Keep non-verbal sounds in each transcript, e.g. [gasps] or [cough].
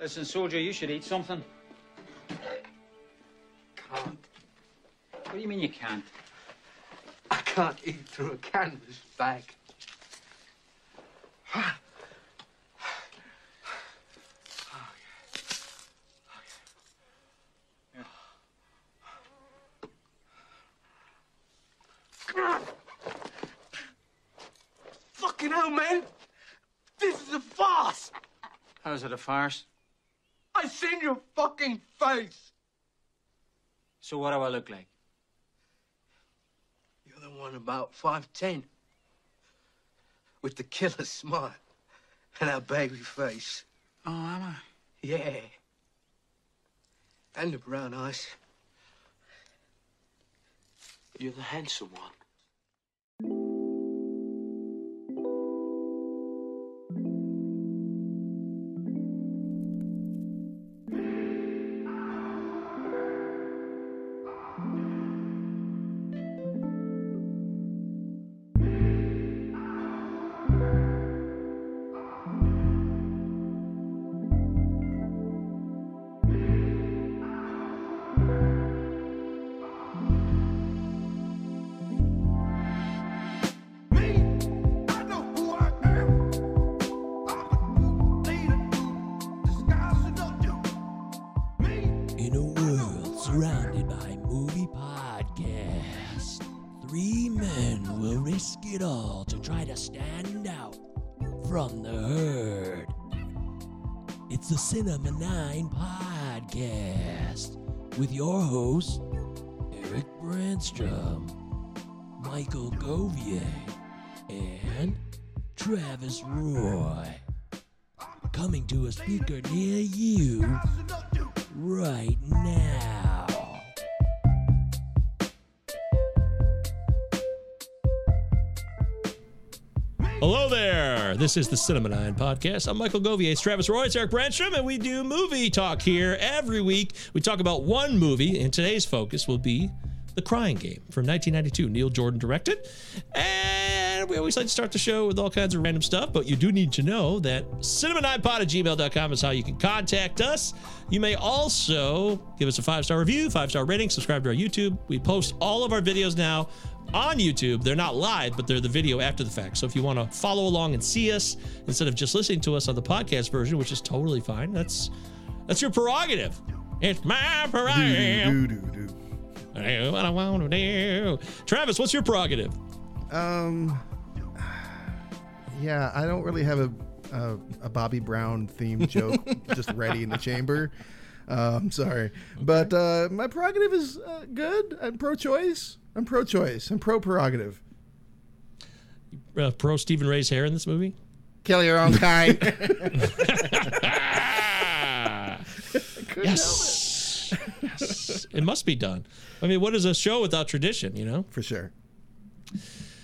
Listen, soldier, you should eat something. Can't. What do you mean you can't? I can't eat through a canvas bag. Fucking hell, man! This is a farce! How's it a farce? I seen your fucking face! So what do I look like? You're the one about 5'10. With the killer smile and that baby face. Oh, am I? Yeah. And the brown eyes. You're the handsome one. Hello there. This is the Cinema Nine podcast. I'm Michael Govier, it's Travis Roy, it's Eric Branstrom, and we do movie talk here every week. We talk about one movie, and today's focus will be The Crying Game from 1992. Neil Jordan directed. And we always like to start the show with all kinds of random stuff, but you do need to know that cinema9pod at gmail.com is how you can contact us. You may also give us a five star review, five star rating, subscribe to our YouTube. We post all of our videos now on YouTube. They're not live, but they're the video after the fact. So if you want to follow along and see us instead of just listening to us on the podcast version, which is totally fine, that's that's your prerogative. It's my prerogative. Do, do, do, do. Do what I want to do. Travis, what's your prerogative? Um, yeah, I don't really have a a, a Bobby Brown themed joke [laughs] just ready in the chamber. Uh, I'm sorry, but uh, my prerogative is uh, good. I'm pro-choice. I'm pro-choice. I'm pro-prerogative. Uh, pro Stephen Rea's hair in this movie? Kill your own kind. [laughs] Yes. yes. It must be done. I mean, what is a show without tradition, you know? For sure.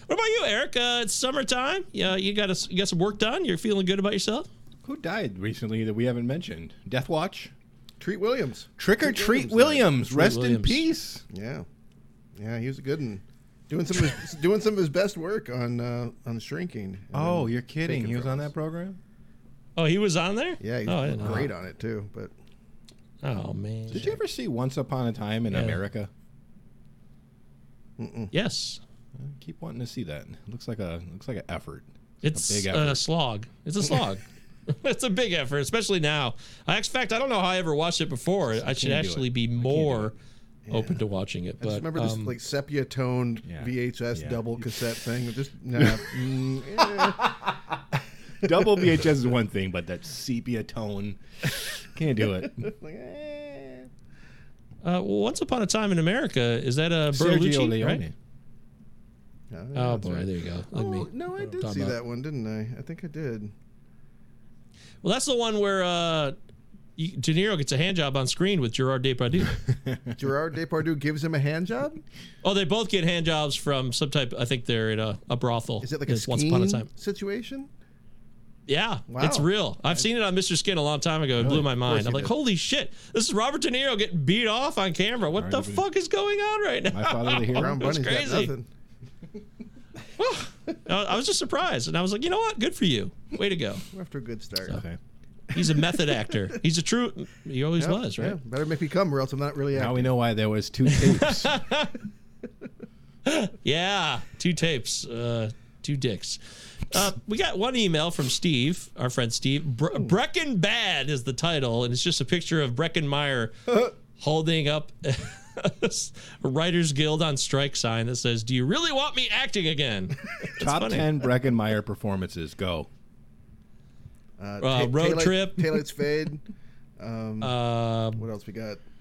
What about you, Eric? Uh, it's summertime. Yeah, you got a, you got some work done. You're feeling good about yourself. Who died recently that we haven't mentioned? Death Watch? Treat Williams. Trick or Treat Treat Williams Williams. Rest in peace. Yeah, yeah, he was a good one. Doing some of his, [laughs] doing some of his best work on uh, on Shrinking. Oh, you're kidding. He was on that program? Oh, he was on there. Yeah, he's oh, I didn't know. great on it too. But Oh man. Did you ever see Once Upon a Time in Yeah. America? Yes. I keep wanting to see that. Looks like a looks like an effort. It's big a effort. slog. It's a [laughs] slog. [laughs] it's a big effort, especially now. I, in fact, I don't know how I ever watched it before. I should can't actually it. be I more it. open to watching it. I But just remember this um, like sepia toned Yeah. VHS Yeah. double cassette thing. It Just nah, [laughs] mm, eh. Double VHS is one thing, but that sepia tone can't do it. [laughs] Like, eh. uh, well, Once Upon a Time in America is that a Sergio Bertolucci? Leone. Right? Yeah, Oh boy, right. there you go. Look Oh, me. no, I did Talking see about- that one, didn't I? I think I did. Well, that's the one where uh, you, De Niro gets a hand job on screen with Gerard Depardieu. [laughs] Gerard Depardieu gives him a hand job. oh, they both get hand jobs from some type. I think they're in a, a brothel. Is it like a Once Upon a Time? situation? Yeah, Wow. it's real. I've seen it on Mr. Skin a long time ago. It blew my mind. I'm like, did. holy shit, this is Robert De Niro getting beat off on camera. What the Hard to fuck is going on right now? My father the hero. Brown That's Bunny's got crazy. nothing. I I was just surprised, and I was like, you know what? Good for you. Way to go. We're after a good start. Okay. He's a method actor. He's a true. He always Yeah, was, right? yeah. Better make me come, or else I'm not really Now acting. we know why there was two tapes. [laughs] [laughs] Yeah, two tapes, uh, two dicks. Uh, we got one email from Steve, our friend Steve. Bre- Breckin Bad is the title, and it's just a picture of Breckin Meyer [laughs] holding up a Writers Guild on strike sign that says, "Do you really want me acting again?" Top funny. ten Breckin Meyer performances. Go. Uh, Uh, ta- road taillight- trip. Taillights fade. [laughs] Um, Uh, what else we got? [laughs]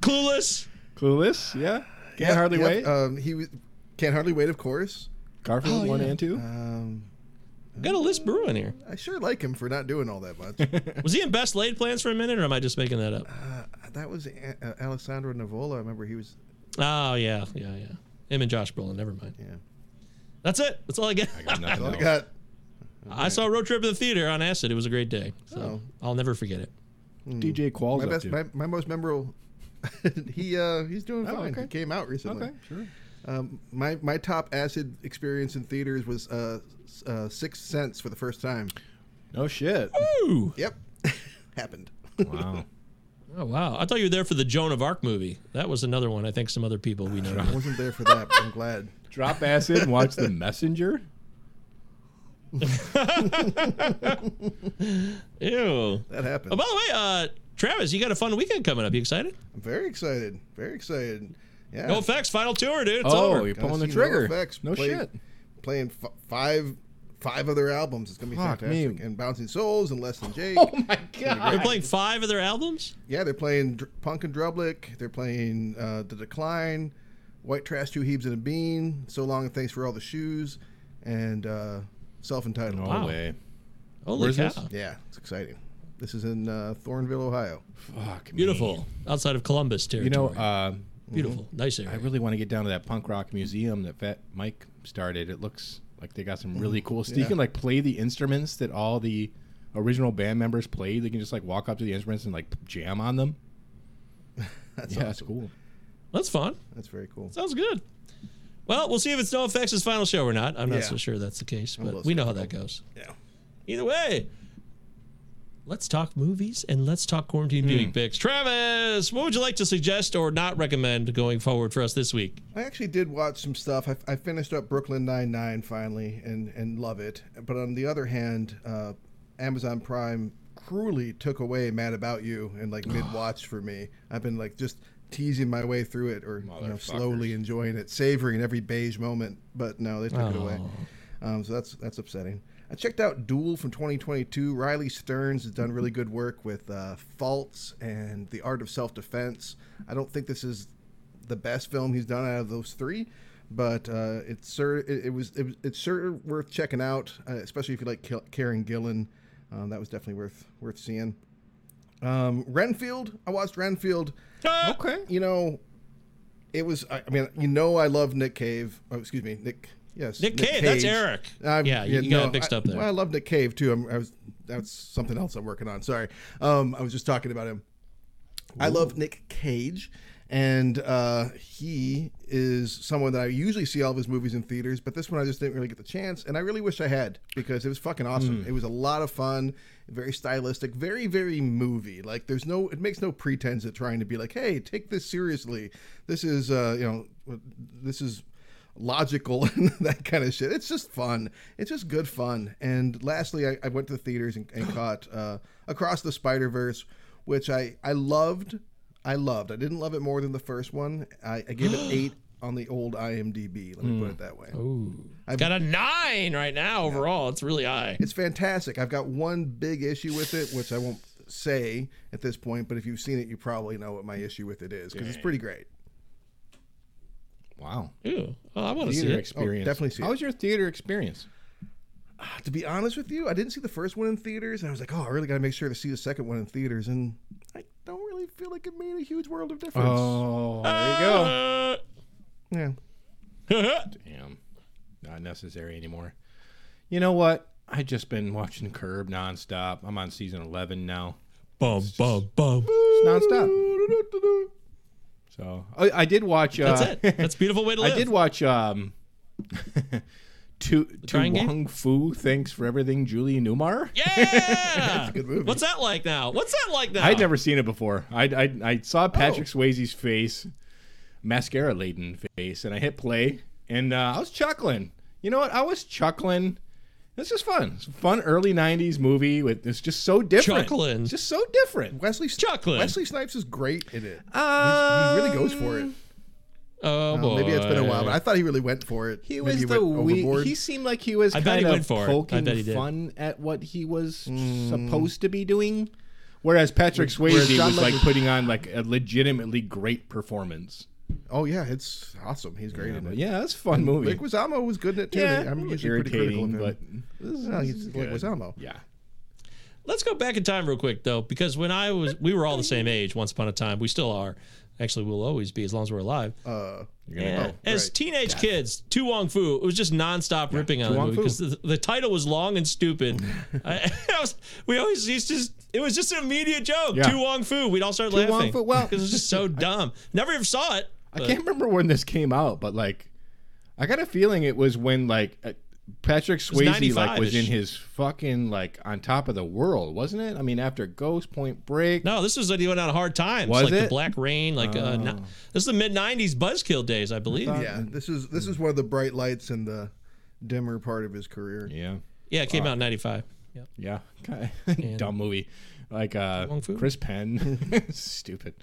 Clueless. Clueless. Yeah. Can't hardly Yep, wait. Um, he was, can't hardly wait, of course. Garfield oh, one yeah. and two. Um, Got a list brewing here. I sure like him for not doing all that much. [laughs] Was he in Best Laid Plans for a minute, or am I just making that up? uh, that was A- uh, Alessandro Nivola. I remember he was. Oh yeah, yeah, yeah. Him and Josh Brolin. Never mind. Yeah, That's it. That's all I get. I got that's nothing all I got. I saw Road Trip in the theater on acid. It was a great day. So Oh. I'll never forget it. DJ Qualls My up best, to. my, my most memorable. [laughs] he uh he's doing Oh, fine. okay. He came out recently. Okay, sure. Um, my my top acid experience in theaters was uh, s- uh Sixth Sense for the first time. No shit. Ooh. Yep, [laughs] happened. Wow. [laughs] Oh wow. I thought you were there for the Joan of Arc movie. That was another one. I think some other people we know. I wasn't there for that, but I'm glad. Drop acid and watch The Messenger. Ew. That happened. Oh, by the way, uh, Travis, you got a fun weekend coming up. You excited? I'm very excited. Very excited. Yeah. NoFX, final tour, dude. It's oh, over. you're pulling the see trigger. NoFX No play- shit. Playing f- five five other albums. It's gonna be Fuck fantastic. me. And Bouncing Souls and Less Than [laughs] Jake. Oh my god. They're playing five of their albums. Yeah, they're playing Dr- Punk in Drublic. They're playing uh, The Decline, White Trash, Two Heebs and a Bean, So Long and Thanks for All the Shoes, and uh, Self Entitled. No Wow. way. Holy Where's cow! this? Yeah, it's exciting. This is in uh, Thornville, Ohio. Fuck. me. Beautiful, outside of Columbus You know, uh, beautiful, nice area. I really want to get down to that punk rock museum that Fat Mike started. It looks like they got some really cool. stuff. You can like play the instruments that all the original band members played. They can just like walk up to the instruments and like jam on them. [laughs] That's yeah, awesome. it's cool. That's fun. That's very cool. Sounds good. Well, we'll see if it's NoFX' final show or not. I'm not Yeah. so sure that's the case, but we know how that goes. Yeah. Either way, let's talk movies and let's talk quarantine viewing picks. Travis, what would you like to suggest or not recommend going forward for us this week? I actually did watch some stuff. I, I finished up Brooklyn Nine Nine finally, and and love it. But on the other hand, uh, Amazon Prime cruelly took away Mad About You and like mid watch for me. I've been like just teasing my way through it, or you know, slowly enjoying it, savoring every beige moment. But no, they took it away. Um, so that's that's upsetting. I checked out Dual from 2022. Riley Stearns has done really good work with uh, Faults and The Art of Self Defense. I don't think this is the best film he's done out of those three, but uh, it's sure it, it was it, it's sure worth checking out, uh, especially if you like Ki- Karen Gillan. Um, that was definitely worth worth seeing. Um, Renfield, I watched Renfield. Okay. You know, it was. I, I mean, you know, I love Nick Cave. Oh, excuse me, Nick. Yes, Nick Cave, that's Eric. I'm- yeah, you, you got it mixed up there. Well, I love Nick Cave too. I'm, I was that's something else I'm working on. Sorry, um, I was just talking about him. I love Nick Cage, and uh, he is someone that I usually see all of his movies in theaters, but this one I just didn't really get the chance, and I really wish I had because it was fucking awesome. It was a lot of fun, very stylistic, very very movie. Like there's no, it makes no pretense at trying to be like, hey, take this seriously. This is, uh, you know, this is logical [laughs] and that kind of shit. It's just fun. It's just good fun. And lastly, I, I went to the theaters and, and [gasps] caught uh, Across the Spider Verse, which I I loved. I loved. I didn't love it more than the first one. I, I gave it [gasps] eight on the old IMDb. Let me put it mm. that way. Ooh. It's got a nine right now overall. It's really high. It's fantastic. I've got one big issue with it, which I won't say at this point. But if you've seen it, you probably know what my issue with it is because it's pretty great. Wow. Ew. Oh, I want to see Theater it. experience. definitely see How it. was your theater experience? Ah, to be honest with you, I didn't see the first one in theaters, and I was like, oh, I really got to make sure to see the second one in theaters, and I don't really feel like it made a huge world of difference. Oh, there you go. Yeah. [laughs] Damn. Not necessary anymore. You know what? I just been watching Curb nonstop. I'm on season 11 now. bum, bum, bum. It's nonstop. So I, I did watch. Uh, That's it. That's a beautiful way to live. [laughs] I did watch um, [laughs] Tu, Tu Trying Game? Wong Foo thanks for everything, Julie Newmar. [laughs] Yeah, good movie. What's that like now? What's that like now? I'd never seen it before. I I, I saw Patrick Oh. Swayze's face, mascara laden face, and I hit play, and uh, I was chuckling. You know what? I was chuckling. This is fun. It's a fun early '90s movie with it's just so different. Chuckling. It's just so different. Wesley Chuckling. Wesley Snipes is great in it. Uh, he really goes for it. Oh Uh, boy. maybe it's been a while, but I thought he really went for it. He Maybe was the went we, he seemed like he was I bet kind he of went for it. I poking bet he fun at what he was supposed to be doing. Whereas Patrick Swayze Whereas was like putting on like a legitimately great performance. Oh yeah, it's awesome. He's great Yeah, in it. yeah, that's a fun movie. Leguizamo was good in it too. yeah, I'm a usually pretty critical of irritating, him. but this is- Well, he's is good. Leguizamo. Yeah, Let's go back in time real quick though, because when I was, we were all the same age once upon a time. We still are. Actually, we'll always be as long as we're alive. Uh, you're gonna Yeah. go. As right. teenage kids, To Wong Foo, it was just nonstop ripping on Tu the Wong movie because the, the title was long and stupid. [laughs] I, [laughs] I was, we always used to. It was just an immediate joke. Yeah. To Wong Foo. We'd all start Tu Wong laughing. Fu, well- because it was just so [laughs] dumb. Never even saw it. I can't remember when this came out, but like, I got a feeling it was when like uh, Patrick Swayze like was in his fucking like on top of the world, wasn't it? I mean, after Ghost Point Break. No, this was when he went on hard times, Was like the it? Black Rain. Like uh, no- this is the mid '90s Buzzkill days, I believe. yeah, this is this is one of the bright lights in the dimmer part of his career. Yeah, Yeah, it came out in '95. Yep. yeah, [laughs] okay. dumb movie. Like uh, Chris Penn, [laughs] stupid.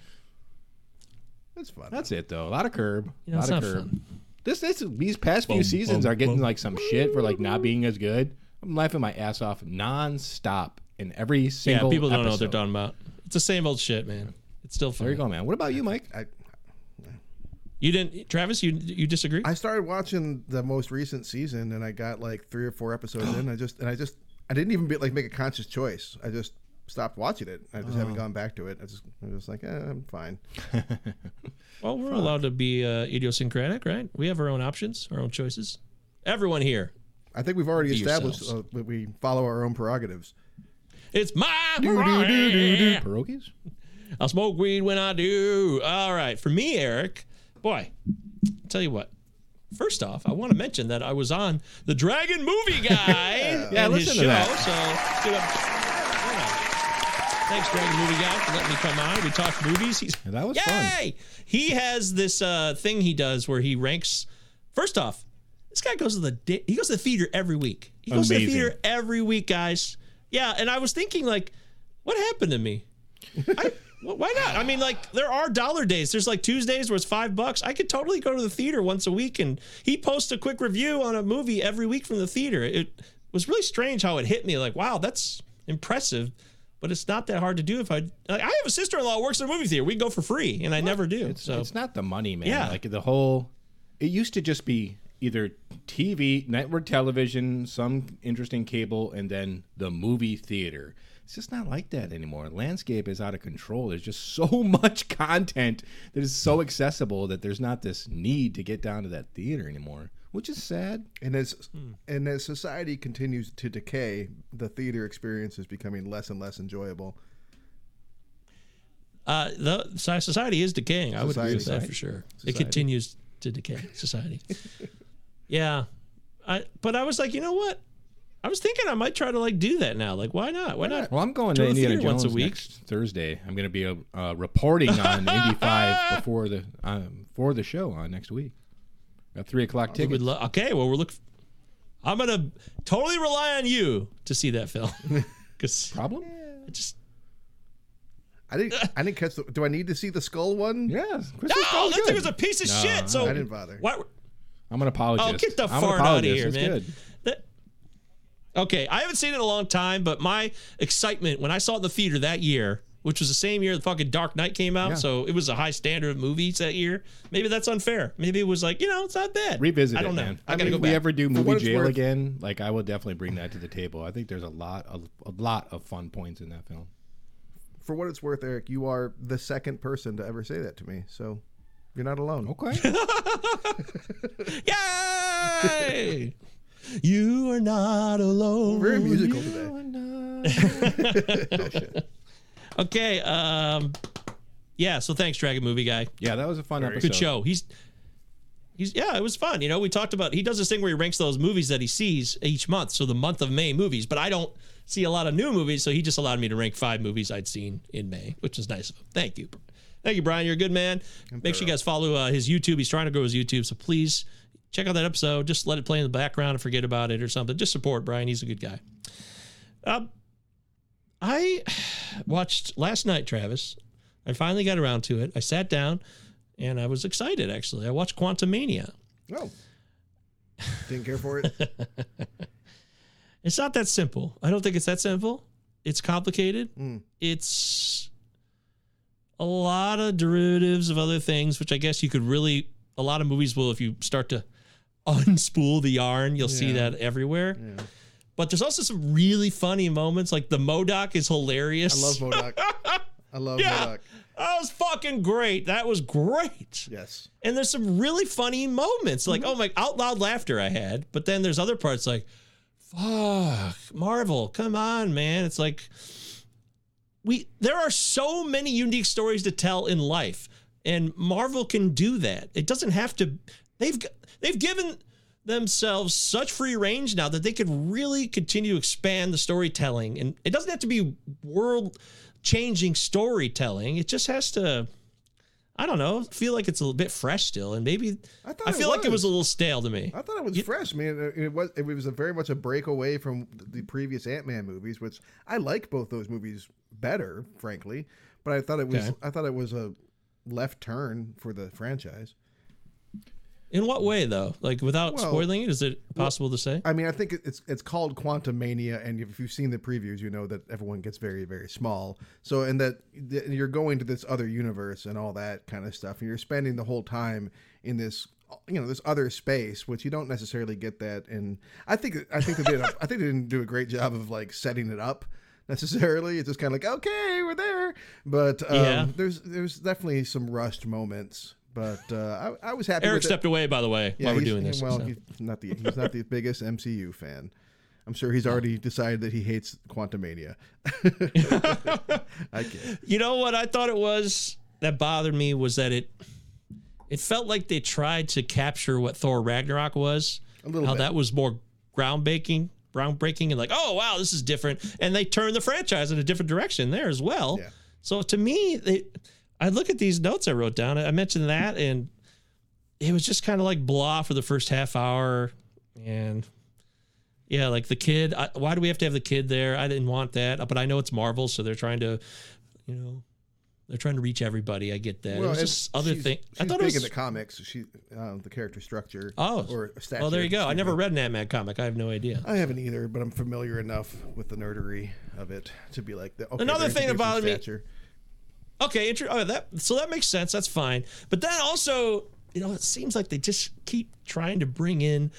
That's fun. That's it though. A lot of curb. You know, a it's lot not of curb. fun. This, this these past few Boom, seasons boom, are getting boom. like some shit for like not being as good. I'm laughing my ass off nonstop in every Yeah, single. people don't know what episode. they're talking about. It's the same old shit, man. It's still fun. There you go, man. What about you, Mike? I, You didn't, Travis? You you disagree? I started watching the most recent season, and I got like three or four episodes in. [gasps] I just and I just I didn't even be, like make a conscious choice. I just stopped watching it. I just Oh. haven't gone back to it. I just I was like, eh, I'm fine. [laughs] well, we're allowed to be uh, idiosyncratic, right? We have our own options, our own choices. Everyone here. I think we've already established uh, that we follow our own prerogatives. It's my variety. Pierogies? I'll smoke weed when I do. All right. For me, Eric, boy, I'll tell you what. First off, I want to mention that I was on the Dragon Movie Guy [laughs] Yeah, and his listen show. to that. So give up. yeah. Thanks, Dragon Movie Guy, for letting me come on. We talk movies. He's that was fun. Yay! He has this uh, thing he does where he ranks. First off, this guy goes to the di- he goes to the theater every week. He goes to the theater every week, guys. Yeah, and I was thinking like, what happened to me? I, [laughs] why not? I mean, like there are dollar days. There's like Tuesdays where it's five bucks. I could totally go to the theater once a week, and he posts a quick review on a movie every week from the theater. It was really strange how it hit me. Like, wow, that's impressive. But it's not that hard to do if I. Like, I have a sister-in-law who works in a movie theater. We go for free, and I never do. It's, so it's not the money, man. Yeah. Like the whole. It used to just be either TV, network television, some interesting cable, and then the movie theater. It's just not like that anymore. landscape is out of control. There's just [laughs] so much content that is so accessible that there's not this need to get down to that theater anymore, which is sad. And as and as society continues to decay, the theater experience is becoming less and less enjoyable. Uh, the society is decaying. I would agree with Society. that for sure. It continues to decay. [laughs] Society. yeah, I. But I was like, you know what? I was thinking I might try to like do that now. Like, why not? Why not? Well, I'm going To to Indiana theater once Jones a week. next Thursday. I'm going to be uh, reporting on [laughs] Indy Five before the um, for the show on next week. Got three o'clock We tickets. lo- okay, well, we're look. I'm gonna totally rely on you to see that film [laughs] [laughs] because Problem? I just. I didn't I didn't catch the. Do I need to see the skull one? Yes. No, Oh, that thing was a piece of No, shit. So I didn't bother. Why? I'm an apologist. Oh, get the I'm an fart out of here, It's man. good. That- okay, I haven't seen it in a long time, but my excitement when I saw it in the theater that year, which was the same year the fucking Dark Knight came out, Yeah. so it was a high standard of movies that year. Maybe that's unfair. Maybe it was like, you know, it's not bad. Revisit I don't it, know. man. I, I, gotta mean, go if we back. ever do movie jail worth- again, like I will definitely bring that to the table. I think there's a lot, of, a lot of fun points in that film. For what it's worth, Eric, you are the second person to ever say that to me. So you're not alone. Okay. [laughs] Yay! [laughs] you are not alone. Very musical today. [laughs] oh shit. Okay. Um. Yeah. So thanks, Dragon Movie Guy. yeah, that was a fun episode. Good show. He's he's yeah, it was fun. You know, we talked about he does this thing where he ranks those movies that he sees each month, so the month of May movies. But I don't see a lot of new movies, so he just allowed me to rank five movies I'd seen in May, which is nice of him. Thank you, thank you, Brian. You're a good man. Make sure you guys follow uh, his YouTube. He's trying to grow his YouTube, so please check out that episode. Just let it play in the background and forget about it or something. Just support Brian. He's a good guy. Um, I [sighs] watched last night, Travis. I finally got around to it. I sat down and I was excited actually. I watched Quantumania. Oh. Didn't care for it. [laughs] It's not that simple. I don't think it's that simple. It's complicated. Mm. It's a lot of derivatives of other things, which I guess you could really. A lot of movies will, if you start to [laughs] unspool the yarn, you'll see that everywhere. But there's also some really funny moments. Like the MODOK is hilarious. I love MODOK. [laughs] I love Yeah. MODOK. That was fucking great. That was great. Yes. And there's some really funny moments, like Mm-hmm. oh my, out loud laughter I had. But then there's other parts like, fuck, Marvel, come on, man. It's like we there are so many unique stories to tell in life, and Marvel can do that. It doesn't have to. They've they've given themselves such free range now that they could really continue to expand the storytelling, and it doesn't have to be world changing storytelling. It just has to. I don't know. Feel like it's a little bit fresh still, and maybe I thought I it feel like it was a little stale to me. I thought it was fresh. man. it, it was it was a very much a break away from the previous Ant Man movies, which I like both those movies better, frankly. But I thought it was Okay. I thought it was a left turn for the franchise. In what way, though? Like without Well- spoiling it, is it possible to say? I mean, I think it's it's called Quantumania, and if you've seen the previews, you know that everyone gets very very small. So, and that that you're going to this other universe and all that kind of stuff, and you're spending the whole time in this you know this other space, which you don't necessarily get that. And I think I think they did a, I think they didn't do a great job of like setting it up necessarily. It's just kind of like okay, we're there, but um, Yeah. there's there's definitely some rushed moments. But uh, I, I was happy. Eric with it. stepped away, by the way, while we're doing this. Well, so. he's not the he's not the biggest MCU fan. I'm sure he's already decided that he hates Quantumania. [laughs] I kid. You know what I thought it was that bothered me was that it it felt like they tried to capture what Thor Ragnarok was. A little how bit. that was more groundbreaking, groundbreaking, and like, oh wow, this is different. And they turned the franchise in a different direction there as well. Yeah. So to me, they, I look at these notes I wrote down. I mentioned that, and it was just kind of like blah for the first half hour, and yeah, like the kid. I, why do we have to have the kid there? I didn't want that, but I know it's Marvel, so they're trying to, you know, they're trying to reach everybody. I get that. it was just other she's, thing. She's I thought big it was. in the comics. She uh, the character structure. Oh, or stature. well, there you go. I never read an Ant Man comic. I have no idea. I haven't either, but I'm familiar enough with the nerdery of it to be like, the, okay, Another thing bothered me- stature. Okay, inter- oh, that so that makes sense. That's fine. But then also, you know, it seems like they just keep trying to bring in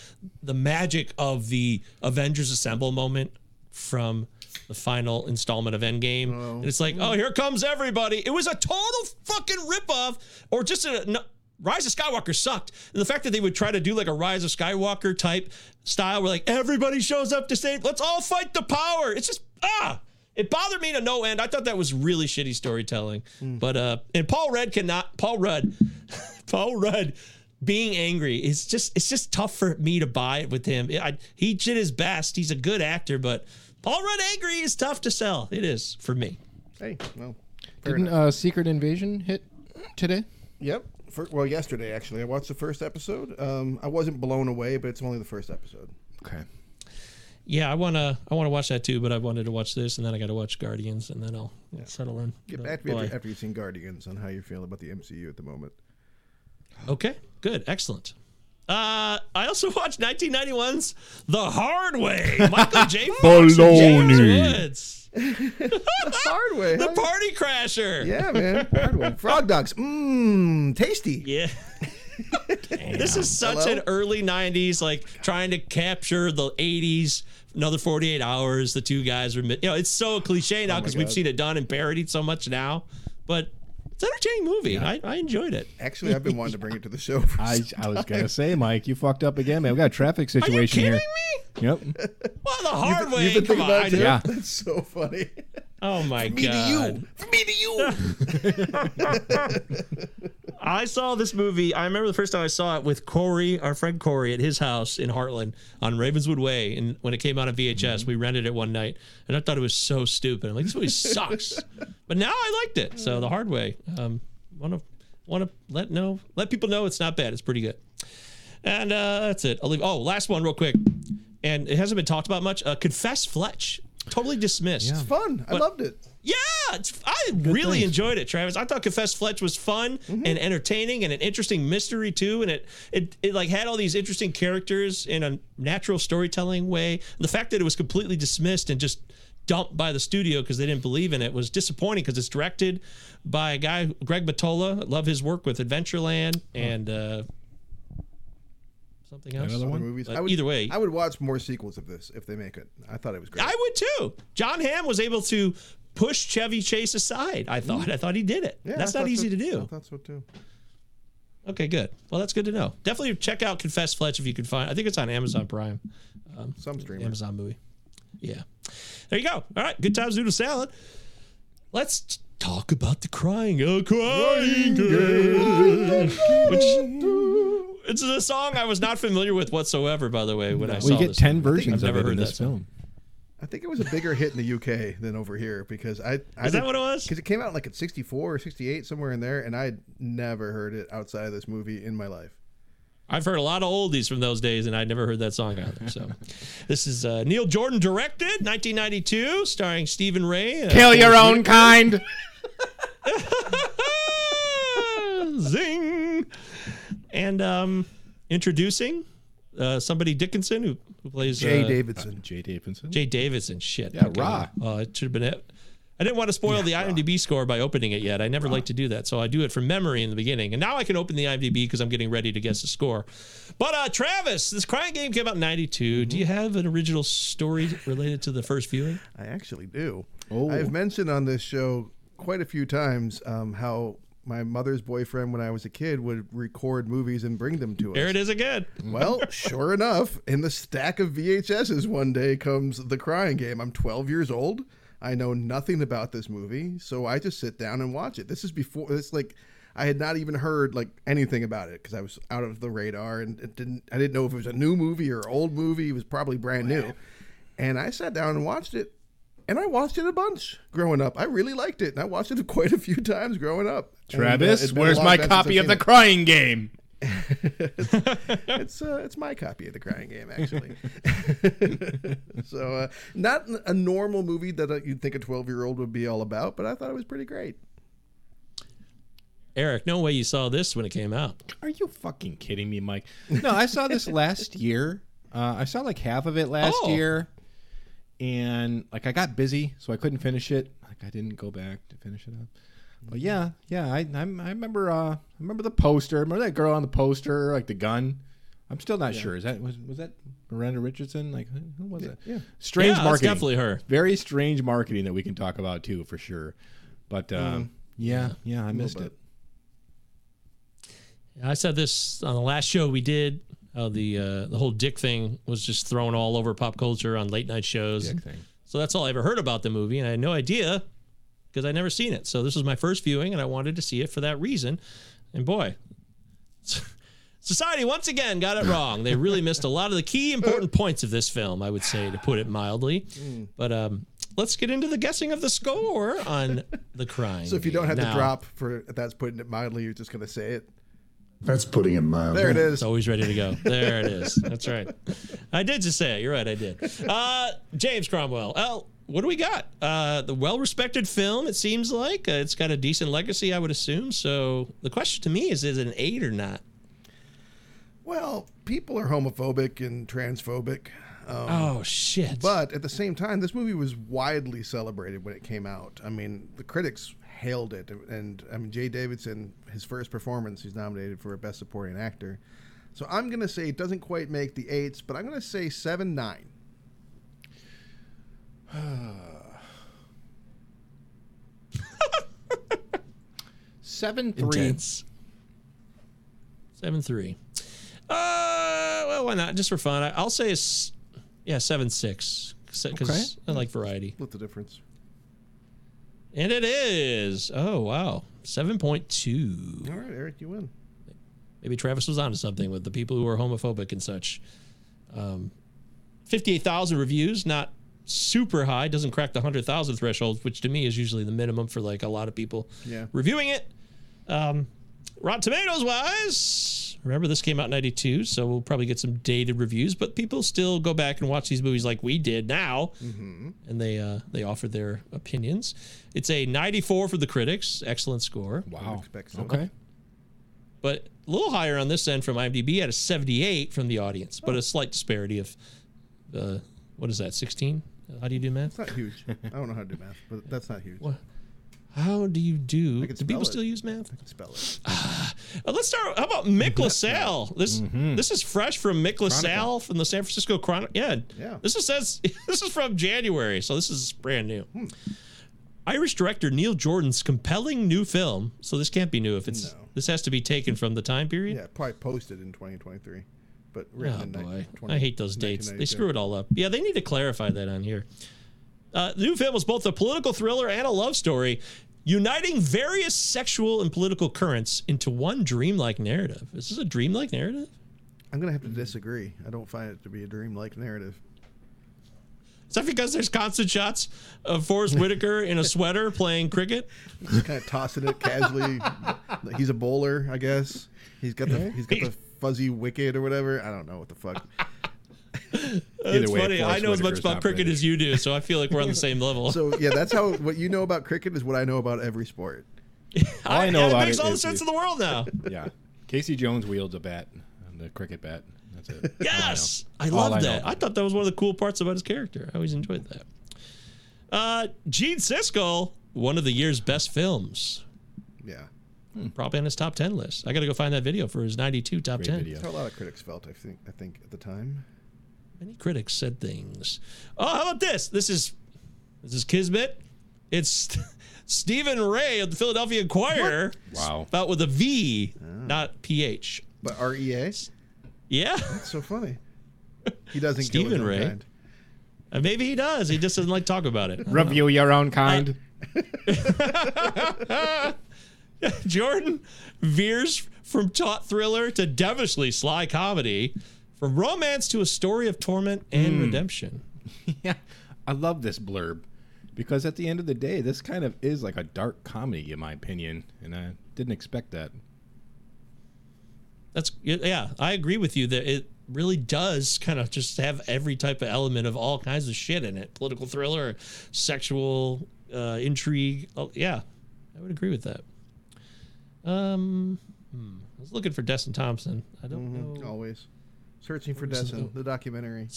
the magic of the Avengers Assemble moment from the final installment of Endgame. And it's like, oh, here comes everybody. It was a total fucking ripoff, or just a. No, Rise of Skywalker sucked. And the fact that they would try to do like a Rise of Skywalker type style where like everybody shows up to save, let's all fight the power. It's just, ah, it bothered me to no end. I thought that was really shitty storytelling. But, uh, and Paul Rudd cannot, Paul Rudd, [laughs] Paul Rudd being angry is just, it's just tough for me to buy it with him. I, he did his best. He's a good actor, but Paul Rudd angry is tough to sell. It is for me. Hey, well, fair Didn't uh, Secret Invasion hit today? Yep. For, well, yesterday actually, I watched the first episode. Um, I wasn't blown away, but it's only the first episode. Okay. Yeah, I wanna I wanna watch that too, but I wanted to watch this and then I got to watch Guardians and then I'll settle in. Get back to me after, after you've seen Guardians on how you feel about the MCU at the moment. Okay, good, excellent. Uh, I also [laughs] watched 1991's The Hard Way. Michael J. [laughs] Fox and James Baloney. Woods, [laughs] Hard way. The huh? Party Crasher. Yeah, man. Hard way. Frog dogs. Mmm, tasty. Yeah. This is such Hello? an early 90s, like trying to capture the 80s. Another 48 hours. The two guys are, you know, it's so cliche now oh because we've seen it done and parodied so much now. But it's an entertaining movie. I, I enjoyed it. Actually, I've been wanting to bring it to the show. For I, some I was gonna say, Mike, you fucked up again, man. We got a traffic situation Are you situation kidding here. me? Yep. Well, the hard You've way. been Come thinking about on. it too? Yeah. [laughs] That's so funny. Oh my Me to god. you. Me to you. [laughs] I saw this movie. I remember the first time I saw it with Corey, our friend Corey, at his house in Heartland on Ravenswood Way. And when it came out on VHS, we rented it one night, and I thought it was so stupid. I'm like, this movie sucks. [laughs] but now I liked it. So the hard way. Um, want to want to let know let people know it's not bad. It's pretty good. And uh, that's it. I'll leave. Oh, last one, real quick. And it hasn't been talked about much. Uh, Confess Fletch, totally dismissed. It's fun. I But- loved it. Yeah, it's, I really things. enjoyed it, Travis. I thought Confess Fletch was fun Mm-hmm. and entertaining and an interesting mystery too, and it, it it like had all these interesting characters in a natural storytelling way. The fact that it was completely dismissed and just dumped by the studio because they didn't believe in it was disappointing because it's directed by a guy Greg Mottola. Love his work with Adventureland and uh, something else. Another one? movies. But I would, either way- I would watch more sequels of this if they make it. I thought it was great. I would too. Jon Hamm was able to push Chevy Chase aside. I thought. I thought he did it. Yeah, That's I not easy so- to I do. thought so too. Okay, good. Well, that's good to know. Definitely check out Confess Fletch if you can find. I think it's on Amazon Prime, Some streamer. Amazon movie. Yeah. There you go. All right. Good times noodle salad. Let's talk about the crying, uh, crying game. Which it's a song I was not familiar with whatsoever. By the way, when I Well, saw you get this. ten versions I've of never it in heard this film. I think it was a bigger hit in the UK than over here because I. I Is that what it was? Because it came out like at 64 or 68, somewhere in there, and I'd never heard it outside of this movie in my life. I've heard a lot of oldies from those days, and I'd never heard that song either. So, [laughs] this is uh, Neil Jordan directed, 1992, starring Stephen Rea. uh, Kill your own kind. [laughs] Zing. And um, introducing uh, somebody Dickinson who, who plays Jaye uh, Davidson. Jaye Davidson. Jaye Davidson. Shit. Yeah, Okay. Ra. Oh, it should have been it. I didn't want to spoil the IMDb score by opening it yet. I never like to do that, so I do it from memory in the beginning. And now I can open the IMDb because I'm getting ready to guess the score. But uh, Travis, this crying game came out in '92. Do you have an original story related to the first viewing? I actually do. Oh. I've mentioned on this show quite a few times um, how my mother's boyfriend, when I was a kid, would record movies and bring them to us. There it is again. [laughs] Well, sure enough, in the stack of VHSs one day comes The Crying Game. I'm 12 years old. I know nothing about this movie, so I just sit down and watch it. This is before this like I had not even heard like anything about it because I was out of the radar and it didn't I didn't know if it was a new movie or old movie. It was probably brand new. And I sat down and watched it. And I watched it a bunch growing up. I really liked it, and I watched it [laughs] quite a few times growing up. And, uh, Travis, it's been a where's my copy of the it. Crying Game? [laughs] it's uh, it's my copy of the Crying Game actually. [laughs] so uh, not a normal movie that uh, you'd think a twelve year old would be all about, but I thought it was pretty great. Eric, no way you saw this when it came out. Are you fucking kidding me, Mike? No, I saw this last year. Uh, I saw like half of it last Oh. year, and like I got busy, so I couldn't finish it. Like I didn't go back to finish it up. But yeah, yeah, I I'm, I remember uh I remember the poster. Remember that girl on the poster, like the gun. I'm still not sure. Is that was was that Miranda Richardson? Like who- was it? yeah. Strange yeah, marketing. definitely her. Very strange marketing that we can talk about too, for sure. But um, yeah, yeah, I missed it. I said this on the last show we did. How the uh, the whole dick thing was just thrown all over pop culture on late night shows. Dick thing. So that's all I ever heard about the movie, and I had no idea because I never seen it. So this was my first viewing, and I wanted to see it for that reason. And boy, [laughs] society once again got it wrong. They really missed a lot of the key important points of this film. I would say, to put it mildly. But um, let's get into the guessing of the score on the crime. So if you don't have Now- to drop for that's putting it mildly, you're just gonna say it. That's putting it mildly. There it is. It's always ready to go. There it is. That's right. I did just say it. You're right. I did. Uh, James Cromwell. Oh, what do we got? Uh, the well-respected film. It seems like uh, it's got a decent legacy. I would assume. So the question to me is: Is it an eight or not? Well, people are homophobic and transphobic. Um, Oh shit! But at the same time, this movie was widely celebrated when it came out. I mean, the critics hailed it, and I mean, Jaye Davidson, his first performance, he's nominated for a Best Supporting Actor. So I'm gonna say it doesn't quite make the eights, but I'm gonna say seven nine. [sighs] Seven three. Intense. Seven three. Uh, well, why not? Just for fun, I, I'll say it's yeah seven six because Okay. I like variety. What's the difference? And it is. Oh, wow. 7.2. All right, Eric, you win. Maybe Travis was onto something with the people who are homophobic and such. Um, 58,000 reviews, not super high, doesn't crack the 100,000 threshold, which to me is usually the minimum for like a lot of people Yeah. reviewing it. Um, Rotten Tomatoes wise, remember this came out in 92, so we'll probably get some dated reviews, but people still go back and watch these movies like we did now, and they uh, they offer their opinions. It's a 94 for the critics, excellent score, Wow. so. Okay. but a little higher on this end from IMDb at a 78 from the audience, but a slight disparity of uh, what is that 16? How do you do math? It's not huge. I don't know how to do math, but that's not huge. What? How do you do? Do people it. still use math? I can spell it. [sighs] Uh, let's start. How about Mick LaSalle? This this is fresh from Mick LaSalle from the San Francisco Chronicle. Yeah, Yeah. This is says [laughs] this is from January, so this is brand new. Irish director Neil Jordan's compelling new film. So this can't be new if it's No. this has to be taken from the time period. Yeah, probably posted in 2023, but written Oh in boy, 20, I hate those dates. They screw it all up. Yeah, they need to clarify that on here. Uh, the new film was both a political thriller and a love story, uniting various sexual and political currents into one dreamlike narrative. Is this a dreamlike narrative? I'm gonna have to disagree. I don't find it to be a dreamlike narrative. Is that because there's constant shots of Forest Whitaker in a sweater playing cricket? Just kind of tossing it casually. He's a bowler, I guess. He's got the he's got the fuzzy wicket or whatever. I don't know what the fuck. It's way, funny. I know as much about cricket British. as you do, so I feel like we're on the same [laughs] level. So yeah, that's how what you know about cricket is what I know about every sport. [laughs] All I know it about makes it all the sense is- in the world now. [laughs] Yeah. Casey Jones wields a bat, the cricket bat. That's it. That's all I. Yes, I, love I that. about I thought that was one of the cool parts about his character. I always enjoyed that. Uh, Gene Siskel, one of the year's best films, Yeah, probably on his top ten list. I got to go find that video for his '92 top Great ten. video. that's how a lot of critics felt. I think I think at the time. Many critics said things. Oh, how about this? This is this is Kismet. It's [laughs] Steven Rea of the Philadelphia Inquirer. Wow. About with a V, not PH. But REA, Yeah, it's so funny. He doesn't Stephen kill his Rea. kind. Uh, maybe he does. He just doesn't like talk about it. Review your own kind. [laughs] Jordan veers from taut thriller to devilishly sly comedy, from romance to a story of torment and Hmm. redemption. [laughs] yeah. I love this blurb because at the end of the day, this kind of is like a dark comedy, in my opinion, and I didn't expect that. That's yeah, I agree with you that it really does kind of just have every type of element of all kinds of shit in it. Political thriller, sexual uh, intrigue. Oh, yeah, I would agree with that. Um, hmm, I was looking for Desson Thomson. I don't Mm-hmm. know. Always searching for Where's the- Destin, the documentary.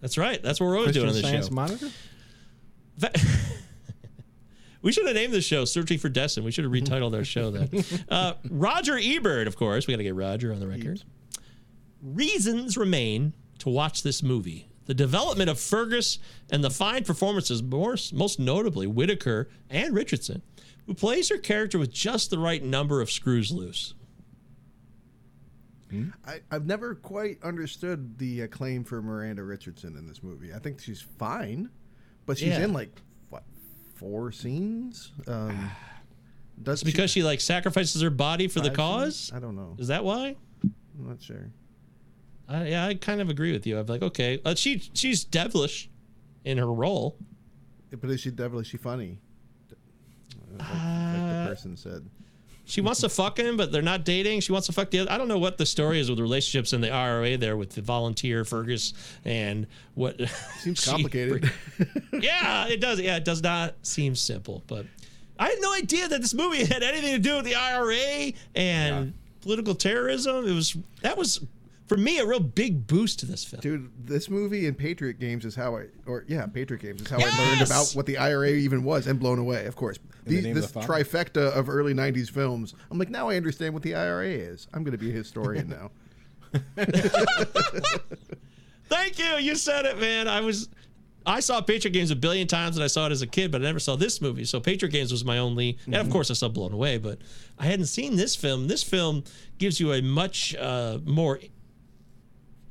That's right. That's what we're always Christian doing on this Science show. Monitor? Fa- [laughs] we should have named the show "Searching for Destin." We should have retitled our show that. [laughs] Uh, Roger Ebert, of course. We got to get Roger on the record. Reasons remain to watch this movie. The development of Fergus and the fine performances, more, most notably Whitaker and Richardson, who plays her character with just the right number of screws loose. I, I've never quite understood the acclaim for Miranda Richardson in this movie. I think she's fine, but she's Yeah. in like what four scenes? Um, [sighs] does because she like sacrifices her body for the cause. scenes? I don't know. Is that why? I'm not sure. I, yeah, I kind of agree with you. I'm like, okay, uh, she she's devilish in her role. But is she is she funny? Like, like Uh, the person said. She wants to fuck him, but they're not dating. She wants to fuck the other. I don't know what the story is with relationships in the IRA there with the volunteer Fergus and what [laughs] Seems she- complicated. yeah, it does. Yeah, it does not seem simple. But I had no idea that this movie had anything to do with the IRA and political terrorism. It was that was for me a real big boost to this film. Dude, this movie and Patriot Games is how I, or yeah, Patriot Games is how I learned about what the IRA even was and blown away, of course. the These, name of this the trifecta of early 90s films. I'm like, now I understand what the IRA is. I'm going to be a historian now. [laughs] [laughs] Thank you. You said it, man. I was I saw Patriot Games a billion times and I saw it as a kid, but I never saw this movie. So Patriot Games was my only and of course I saw Blown Away, but I hadn't seen this film. This film gives you a much uh, more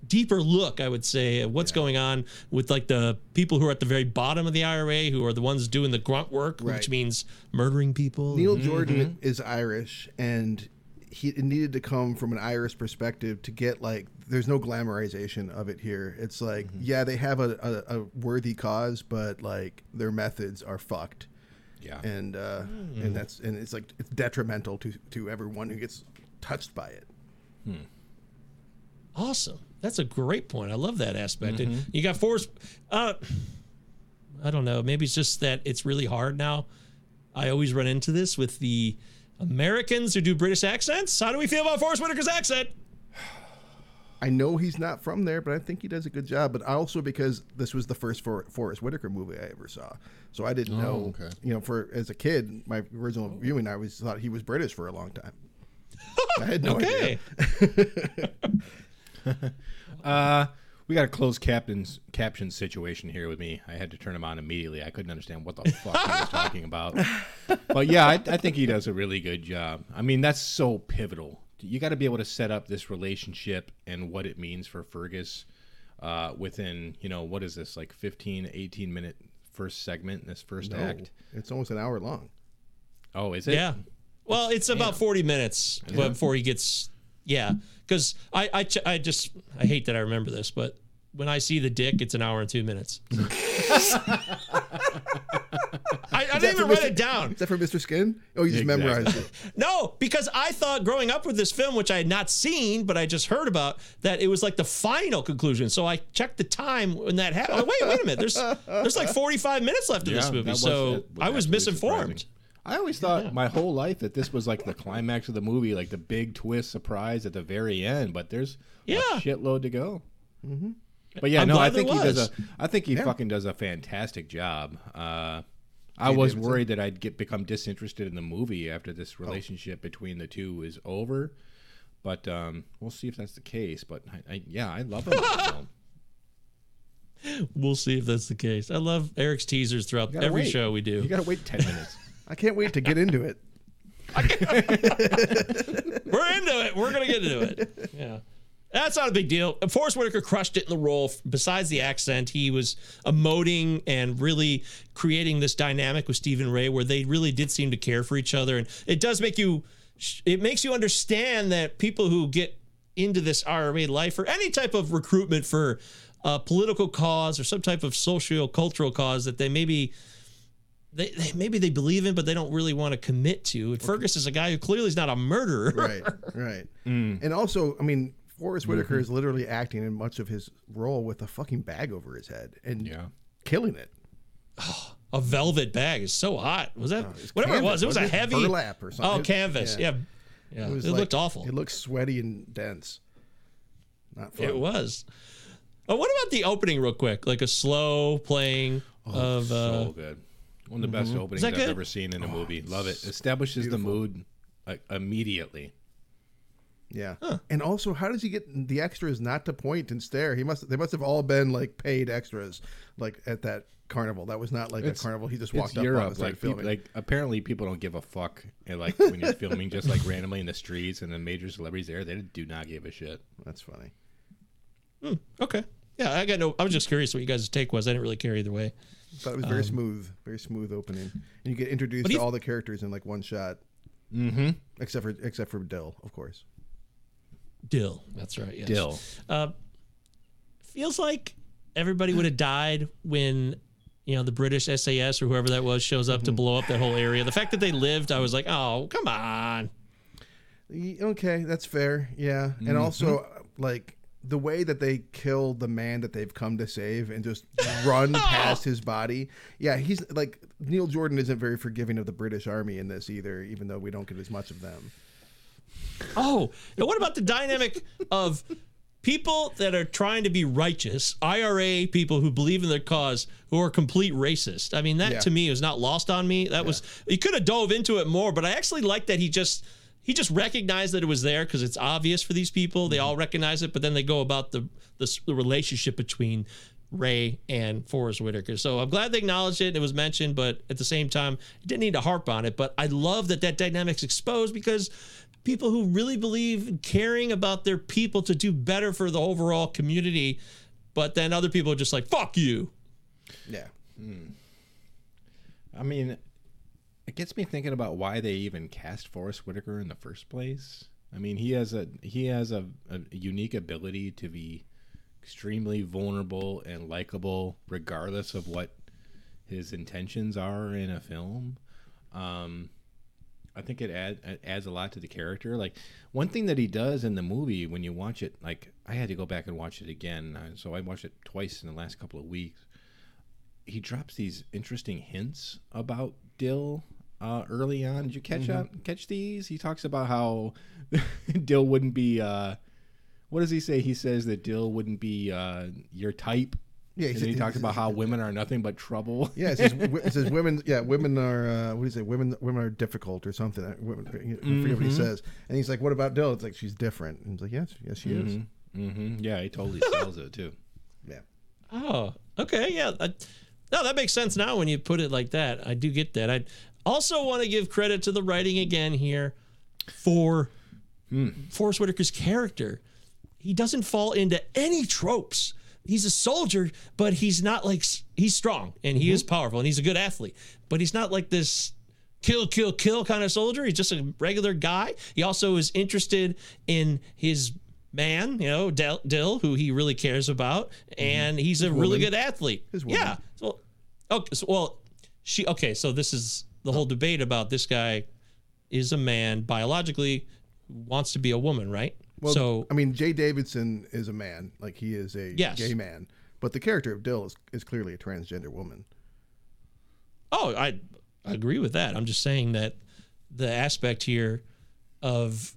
deeper look, I would say, at what's going on with like the people who are at the very bottom of the IRA, who are the ones doing the grunt work, which means murdering people. Neil mm-hmm, Jordan mm-hmm. is Irish, and he it needed to come from an Irish perspective to get like. There's no glamorization of it here. It's like, mm-hmm. yeah, they have a, a, a worthy cause, but like their methods are fucked, Yeah. and uh, and mm. that's and it's like it's detrimental to to everyone who gets touched by it. Hmm. Awesome. That's a great point. I love that aspect. And you got Forest. Uh, I don't know. Maybe it's just that it's really hard now. I always run into this with the Americans who do British accents. How do we feel about Forest Whitaker's accent? I know he's not from there, but I think he does a good job. But also because this was the first For- Forest Whitaker movie I ever saw, so I didn't know. okay. You know, for as a kid, my original viewing, I always thought he was British for a long time. [laughs] I had no Okay. idea. [laughs] [laughs] Uh, we got a closed captain's caption situation here with me. I had to turn him on immediately. I couldn't understand what the fuck he was talking about. [laughs] But yeah, I, I think he does a really good job. I mean, that's so pivotal. You got to be able to set up this relationship and what it means for Fergus uh, within, you know, what is this, like 15, 18 minute first segment in this first No, act? it's almost an hour long. Oh, is it? Yeah. Well, it's about 40 minutes before he gets. Yeah. Because I, I, ch- I just, I hate that I remember this, but when I see the dick, it's an hour and two minutes. [laughs] I, I didn't even write Mr. it down. Is that for Mr. Skin? Oh, you just Exactly. memorized it. No, because I thought growing up with this film, which I had not seen, but I just heard about, that it was like the final conclusion. So I checked the time when that happened. Like, wait, wait a minute. There's there's like 45 minutes left of this movie. was- so that I was misinformed. surprising. I always thought my whole life that this was like the climax of the movie, like the big twist surprise at the very end. But there's Yeah. a shitload to go. But yeah, I'm no, I think he does a. I think he fucking does a fantastic job. Uh, I was Davidson. worried that I'd get become disinterested in the movie after this relationship between the two is over. But um, we'll see if that's the case. But I, I, yeah, I love film. [laughs] We'll see if that's the case. I love Eric's teasers throughout every wait. show we do. You gotta wait ten minutes. [laughs] I can't wait to get into it. [laughs] [laughs] We're into it. We're gonna get into it. Yeah. That's not a big deal. Forest Whitaker crushed it in the role. Besides the accent, he was emoting and really creating this dynamic with Stephen Rea where they really did seem to care for each other. And it does make you, it makes you understand that people who get into this IRA life or any type of recruitment for a political cause or some type of social cultural cause that they maybe they, they maybe they believe in but they don't really want to commit to. And Fergus is a guy who clearly is not a murderer. Right, [laughs] right. And also, I mean, Forest Whitaker is literally acting in much of his role with a fucking bag over his head and Yeah. killing it. [sighs] A velvet bag is so hot. Was that it's whatever it was? It was a wasn't it? heavy Burlap or something. Oh, canvas. Yeah, yeah. yeah. It, was looked awful. It looked sweaty and dense. Not fun. It was. Oh, what about the opening, real quick? Like a slow playing of. Uh, so good. One of the best mm-hmm. openings I've good? ever seen in a oh, movie. Love it. Establishes the mood like, immediately. Yeah. And also, how does he get the extras not to point and stare? He must. They must have all been like paid extras, like at that carnival. That was not like It's- a carnival. He just It's walked up on Europe. and started Like, people, filming. like apparently people don't give a fuck. And like when you're filming just like randomly in the streets and the major celebrities there, they do not give a shit. That's funny. Hmm. okay. Yeah, I got no. I was just curious what you guys' take was. I didn't really care either way. Thought it was very smooth, very smooth opening, and you get introduced to all the characters in like one shot. Mm-hmm. Except for except for Dill, of course. Dill. That's right. Yes. Dill. Uh, feels like everybody would have died when you know the British SAS or whoever that was shows up to blow up that whole area. The fact that they lived, I was like, oh, come on. Okay, that's fair. Yeah, Mm-hmm. and also uh, like the way that they kill the man that they've come to save and just run [laughs] past his body. Yeah, he's like Neil Jordan isn't very forgiving of the British Army in this either, even though we don't get as much of them. Oh, and what about the dynamic of people that are trying to be righteous, IRA people who believe in their cause, who are complete racist? I mean, that Yeah. to me is not lost on me. That was he could have dove into it more, but I actually like that he just he just recognized that it was there because it's obvious for these people. They mm-hmm. all recognize it, but then they go about the the, the relationship between Rea and Forest Whitaker. So I'm glad they acknowledged it. and It was mentioned, but at the same time, it didn't need to harp on it. But I love that that dynamic's exposed because people who really believe in caring about their people to do better for the overall community, but then other people are just like, fuck you. Yeah. Hmm. I mean, it gets me thinking about why they even cast Forest Whitaker in the first place. I mean, he has a he has a, a unique ability to be extremely vulnerable and likable, regardless of what his intentions are in a film. Um, I think it, add, adds a lot to the character. Like one thing that he does in the movie when you watch it, like I had to go back and watch it again, uh, so I watched it twice in the last couple of weeks he drops these interesting hints about Dill uh, early on. Did you catch up? Catch these? He talks about how [laughs] Dill wouldn't be. Uh, what does he say? He says that Dill wouldn't be uh, your type. Yeah, and he's- then he talks about how [laughs] women are nothing but trouble. Yeah, it says, [laughs] it says women. Yeah, women are. Uh, what do you say? Women, women are difficult or something. I, women, I forget what he says. And he's like, "What about Dill?" It's like she's different. And he's like, "Yes, yes, she is." hmm Yeah, he totally sells it too. Yeah. Oh, okay, yeah. I, no, that makes sense now when you put it like that. I do get that. I also want to give credit to the writing again here for Forest Whitaker's character. He doesn't fall into any tropes. He's a soldier, but he's not like he's strong and he is mm-hmm. powerful and he's a good athlete, but he's not like this kill, kill, kill kind of soldier. He's just a regular guy. He also is interested in his man, you know, Dill, Dill who he really cares about, mm-hmm. and he's a really good athlete. His woman. yeah. So, okay. So, well, she. Okay. So this is the whole debate about this guy is a man biologically wants to be a woman, right? Well, so I mean, Jaye Davidson is a man. Like he is a Yes. gay man. But the character of Dill is, is clearly a transgender woman. Oh, I I agree with that. I'm just saying that the aspect here of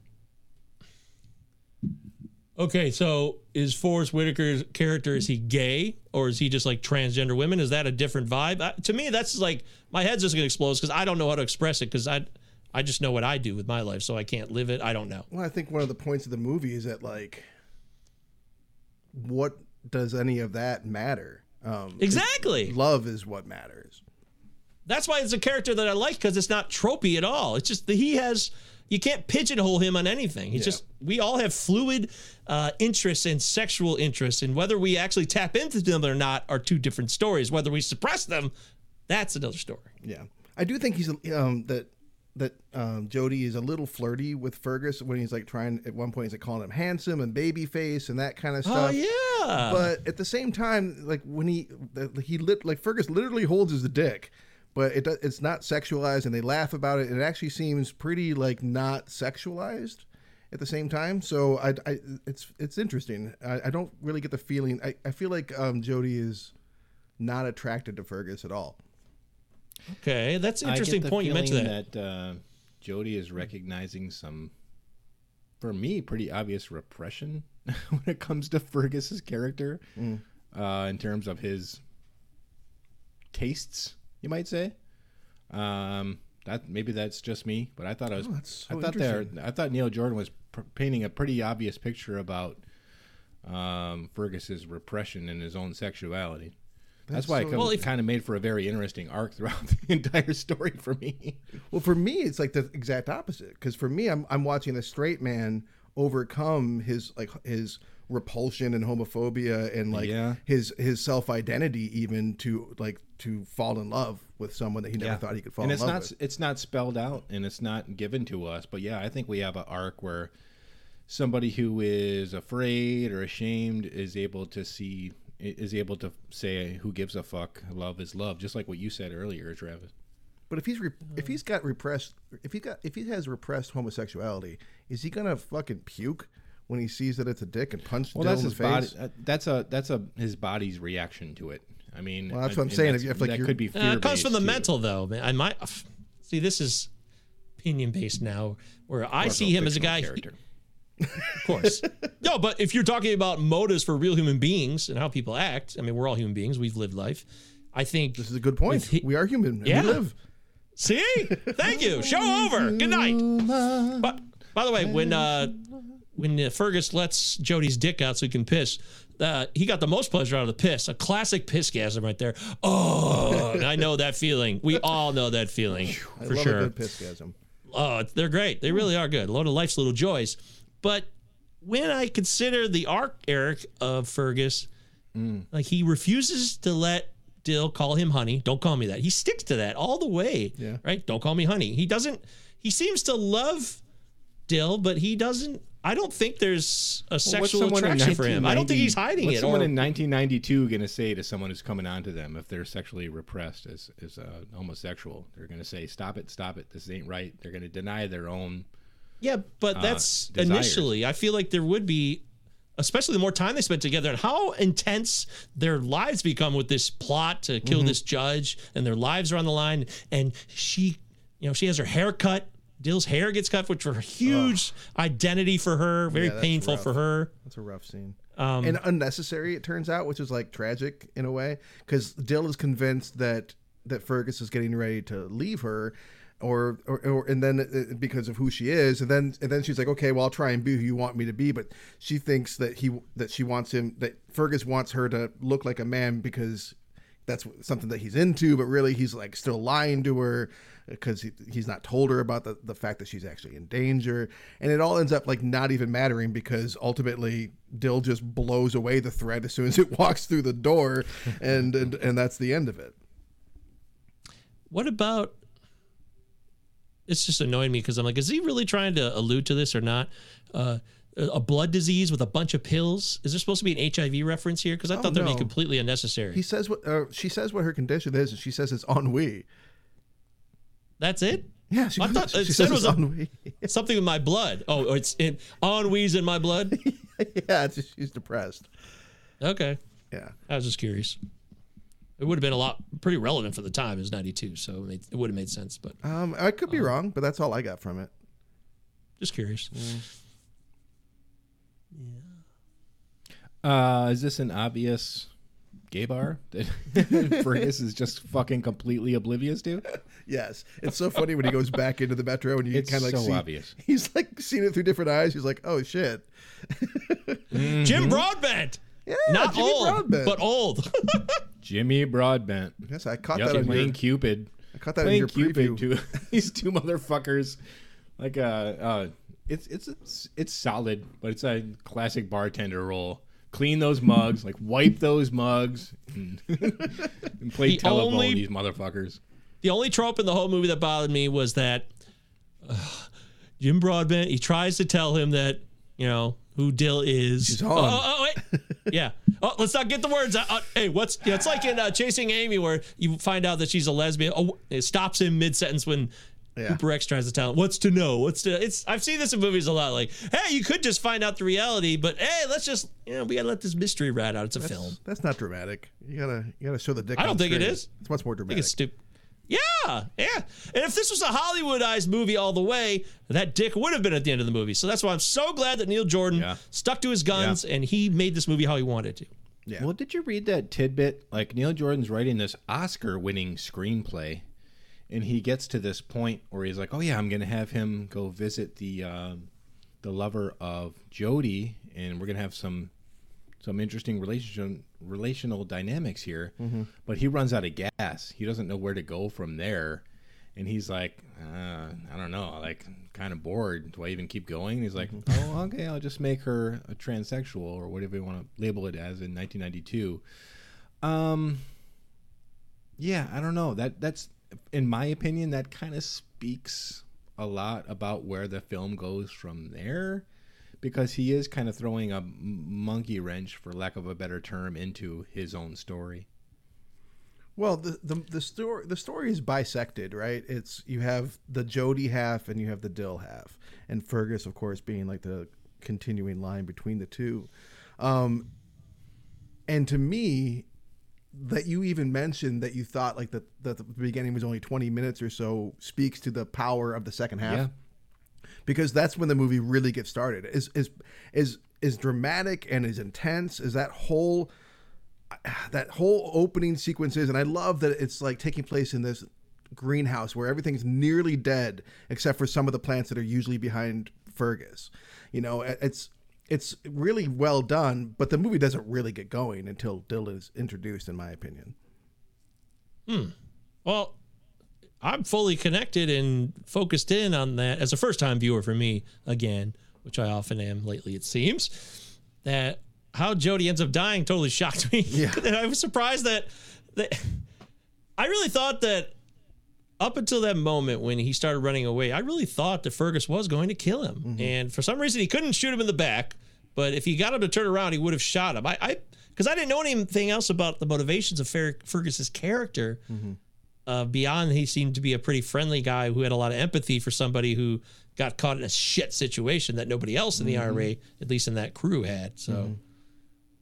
Okay, so is Forest Whitaker's character is he gay or is he just like transgender women? Is that a different vibe? Uh, to me, that's like my head's just gonna explode because I don't know how to express it because I I just know what I do with my life, so I can't live it. I don't know. Well, I think one of the points of the movie is that like, what does any of that matter? Um, Exactly. love is what matters. That's why it's a character that I like because it's not tropey at all. It's just that he has. You can't pigeonhole him on anything. He's just. We all have fluid uh, interests and sexual interests, and whether we actually tap into them or not are two different stories. Whether we suppress them, that's another story. Yeah, I do think he's um, that that um, Jody is a little flirty with Fergus when he's like trying at one point he's like calling him handsome and baby face and that kind of stuff. Oh yeah. But at the same time, like when he he lit like Fergus literally holds his dick, but it it's not sexualized and they laugh about it. It actually seems pretty like not sexualized at the same time. So I, I it's it's interesting. I, I don't really get the feeling. I, I feel like um, Jody is not attracted to Fergus at all. okay, that's an I get interesting the point you mentioned that. that uh, Jody is recognizing some, for me, pretty obvious repression [laughs] when it comes to Fergus's character, Mm. uh, in terms of his tastes, you might say. Um, that maybe that's just me, but I thought I was. Oh, that's so I thought there. interesting. I thought Neil Jordan was pr- painting a pretty obvious picture about um, Fergus's repression and his own sexuality. That's, why so- it Well, if- kind of made for a very interesting arc throughout [laughs] the entire story for me. Well, for me, it's like the exact opposite. Because for me, I'm I'm watching a straight man overcome his like his repulsion and homophobia and like Yeah. his his self identity even to like to fall in love with someone that he never thought he could fall and in it's love not with. it's not spelled out and it's not given to us but yeah i think we have an arc where somebody who is afraid or ashamed is able to see is able to say who gives a fuck? Love is love just like what you said earlier travis. But if he's re- if mm. he's got repressed if he got if he has repressed homosexuality, is he gonna fucking puke when he sees that it's a dick and punch well Dill that's in his the body face? uh, that's a that's a his body's reaction to it i mean Well, that's what I'm and saying. If- if, like, that you're- could be Uh, it comes from the too. mental, though. Man, I might see. This is opinion based now, where I see him as a guy. character. [laughs] Of course. no, but if you're talking about motives for real human beings and how people act, I mean, we're all human beings. We've lived life. I think This is a good point. with he- we are human. And Yeah. We live. See? Thank you. Show over. Good night. [laughs] But by the way, when uh when uh, Fergus lets Jody's dick out so he can piss, uh, he got the most pleasure out of the piss. A classic pissgasm right there. Oh, I know that feeling. We all know that feeling I for love sure. a good pissgasm. Oh, they're great. They really are good. A lot of life's little joys. But when I consider the arc, Eric, of Fergus, like he refuses to let Dill call him honey. Don't call me that. He sticks to that all the way. Yeah. Right? Don't call me honey. He doesn't, he seems to love Dill, but he doesn't, I don't think there's a sexual in attraction for him. I don't think he's hiding what's it. someone Or, in 1992 going to say to someone who's coming on to them if they're sexually repressed as, as a homosexual? They're going to say, stop it, stop it. This ain't right. They're going to deny their own. Yeah, but uh, that's desires. initially. I feel like there would be, especially the more time they spent together, and how intense their lives become with this plot to Mm-hmm. kill this judge, and their lives are on the line. And she, you know, she has her hair cut. Dill's hair gets cut, which was a huge identity for her, very Yeah, painful rough. for her. That's a rough scene. Um, and unnecessary, it turns out, which is like tragic in a way, because Dill is convinced that that Fergus is getting ready to leave her, or or, or and then uh, because of who she is, and then and then she's like, okay, well, I'll try and be who you want me to be, but she thinks that he that she wants him that Fergus wants her to look like a man because that's something that he's into, but really he's like still lying to her because he, he's not told her about the, the fact that she's actually in danger. And it all ends up like not even mattering because ultimately Dill just blows away the threat as soon as it [laughs] walks through the door. And, and, and that's the end of it. What about? It's just annoying me because I'm like, is he really trying to allude to this or not? Uh, a blood disease with a bunch of pills. Is there supposed to be an HIV reference here? Because I Oh, thought that'd no. be completely unnecessary. He says what, uh, she says what her condition is. And she says it's ennui. That's it. Yeah. She, I thought she it said it was ennui. [laughs] Something with my blood. Oh, it's in ennui's in my blood. [laughs] yeah. It's just, she's depressed. Okay, Yeah. I was just curious. It would have been a lot pretty relevant for the time. It was '92, so it, made, it would have made sense. But Um, I could be wrong, but that's all I got from it. just curious. Uh, is this an obvious gay bar [laughs] that Fergus is just fucking completely oblivious to? Yes, it's so funny when he goes back into the metro and you kind of like so see, obvious. He's like seeing it through different eyes. He's like, "Oh shit!" Jim Broadbent, Yeah, not Jimmy old, Broadbent. but old. [laughs] Jimmy Broadbent. yes, I caught Yep, that on playing your, Cupid. I caught that in your Cupid preview. to [laughs] these two motherfuckers. Like uh, uh it's it's it's it's solid, but it's a classic bartender role. Clean those mugs, like wipe those mugs, and, [laughs] and play The telephone only- these motherfuckers. The only trope in the whole movie that bothered me was that uh, Jim Broadbent he tries to tell him that you know who Dill is. Oh, oh, oh, wait. [laughs] yeah. Oh, let's not get the words. out. Uh, hey, what's? Yeah, it's like in uh, Chasing Amy where you find out that she's a lesbian. Oh, it stops him mid sentence when. Yeah. Hooper X tries to tell him what's to know. What's to? It's I've seen this in movies a lot. Like, hey, you could just find out the reality, but hey, let's just you know we gotta let this mystery rat out. It's a film. That's not dramatic. You gotta you gotta show the dick. I don't on think it screen. is. It's much more I think dramatic. it's stupid. Yeah, yeah. And if this was a Hollywoodized movie all the way, that dick would have been at the end of the movie. So that's why I'm so glad that Neil Jordan Yeah. stuck to his guns and he made this movie how he wanted to. Yeah. Well, did you read that tidbit? Like Neil Jordan's writing this Oscar-winning screenplay, and he gets to this point where he's like, "Oh yeah, I'm gonna have him go visit the uh, the lover of Jody, and we're gonna have some some interesting relationship relational dynamics here." But he runs out of gas. He doesn't know where to go from there, and he's like, uh, "I don't know, like kind of bored. Do I even keep going?" And he's like, "Oh, okay, I'll just make her a transsexual or whatever you want to label it as in 1992." Um, yeah, I don't know. That that's in my opinion that kind of speaks a lot about where the film goes from there because he is kind of throwing a monkey wrench for lack of a better term into his own story. Well, the, the the story the story is bisected, right? It's you have the Jody half and you have the Dill half, and Fergus, of course, being like the continuing line between the two. Um, and to me, that you even mentioned that you thought like that that the beginning was only twenty minutes or so speaks to the power of the second half Yeah. Because that's when the movie really gets started. Is is is is dramatic and is intense. Is that whole that whole opening sequences, and I love that it's like taking place in this greenhouse where everything's nearly dead except for some of the plants that are usually behind Fergus. You know, it's it's really well done, but the movie doesn't really get going until Dylan is introduced, in my opinion. Hmm. Well, I'm fully connected and focused in on that as a first time viewer for me again, which I often am lately, it seems. That how Jody ends up dying totally shocked me. Yeah. [laughs] and I was surprised that, that I really thought that up until that moment when he started running away, I really thought that Fergus was going to kill him. Mm-hmm. And for some reason, he couldn't shoot him in the back. But if he got him to turn around, he would have shot him. I, I, because I didn't know anything else about the motivations of Fer- Fergus's character. Mm-hmm. Uh, beyond, he seemed to be a pretty friendly guy who had a lot of empathy for somebody who got caught in a shit situation that nobody else in the IRA, at least in that crew, had. So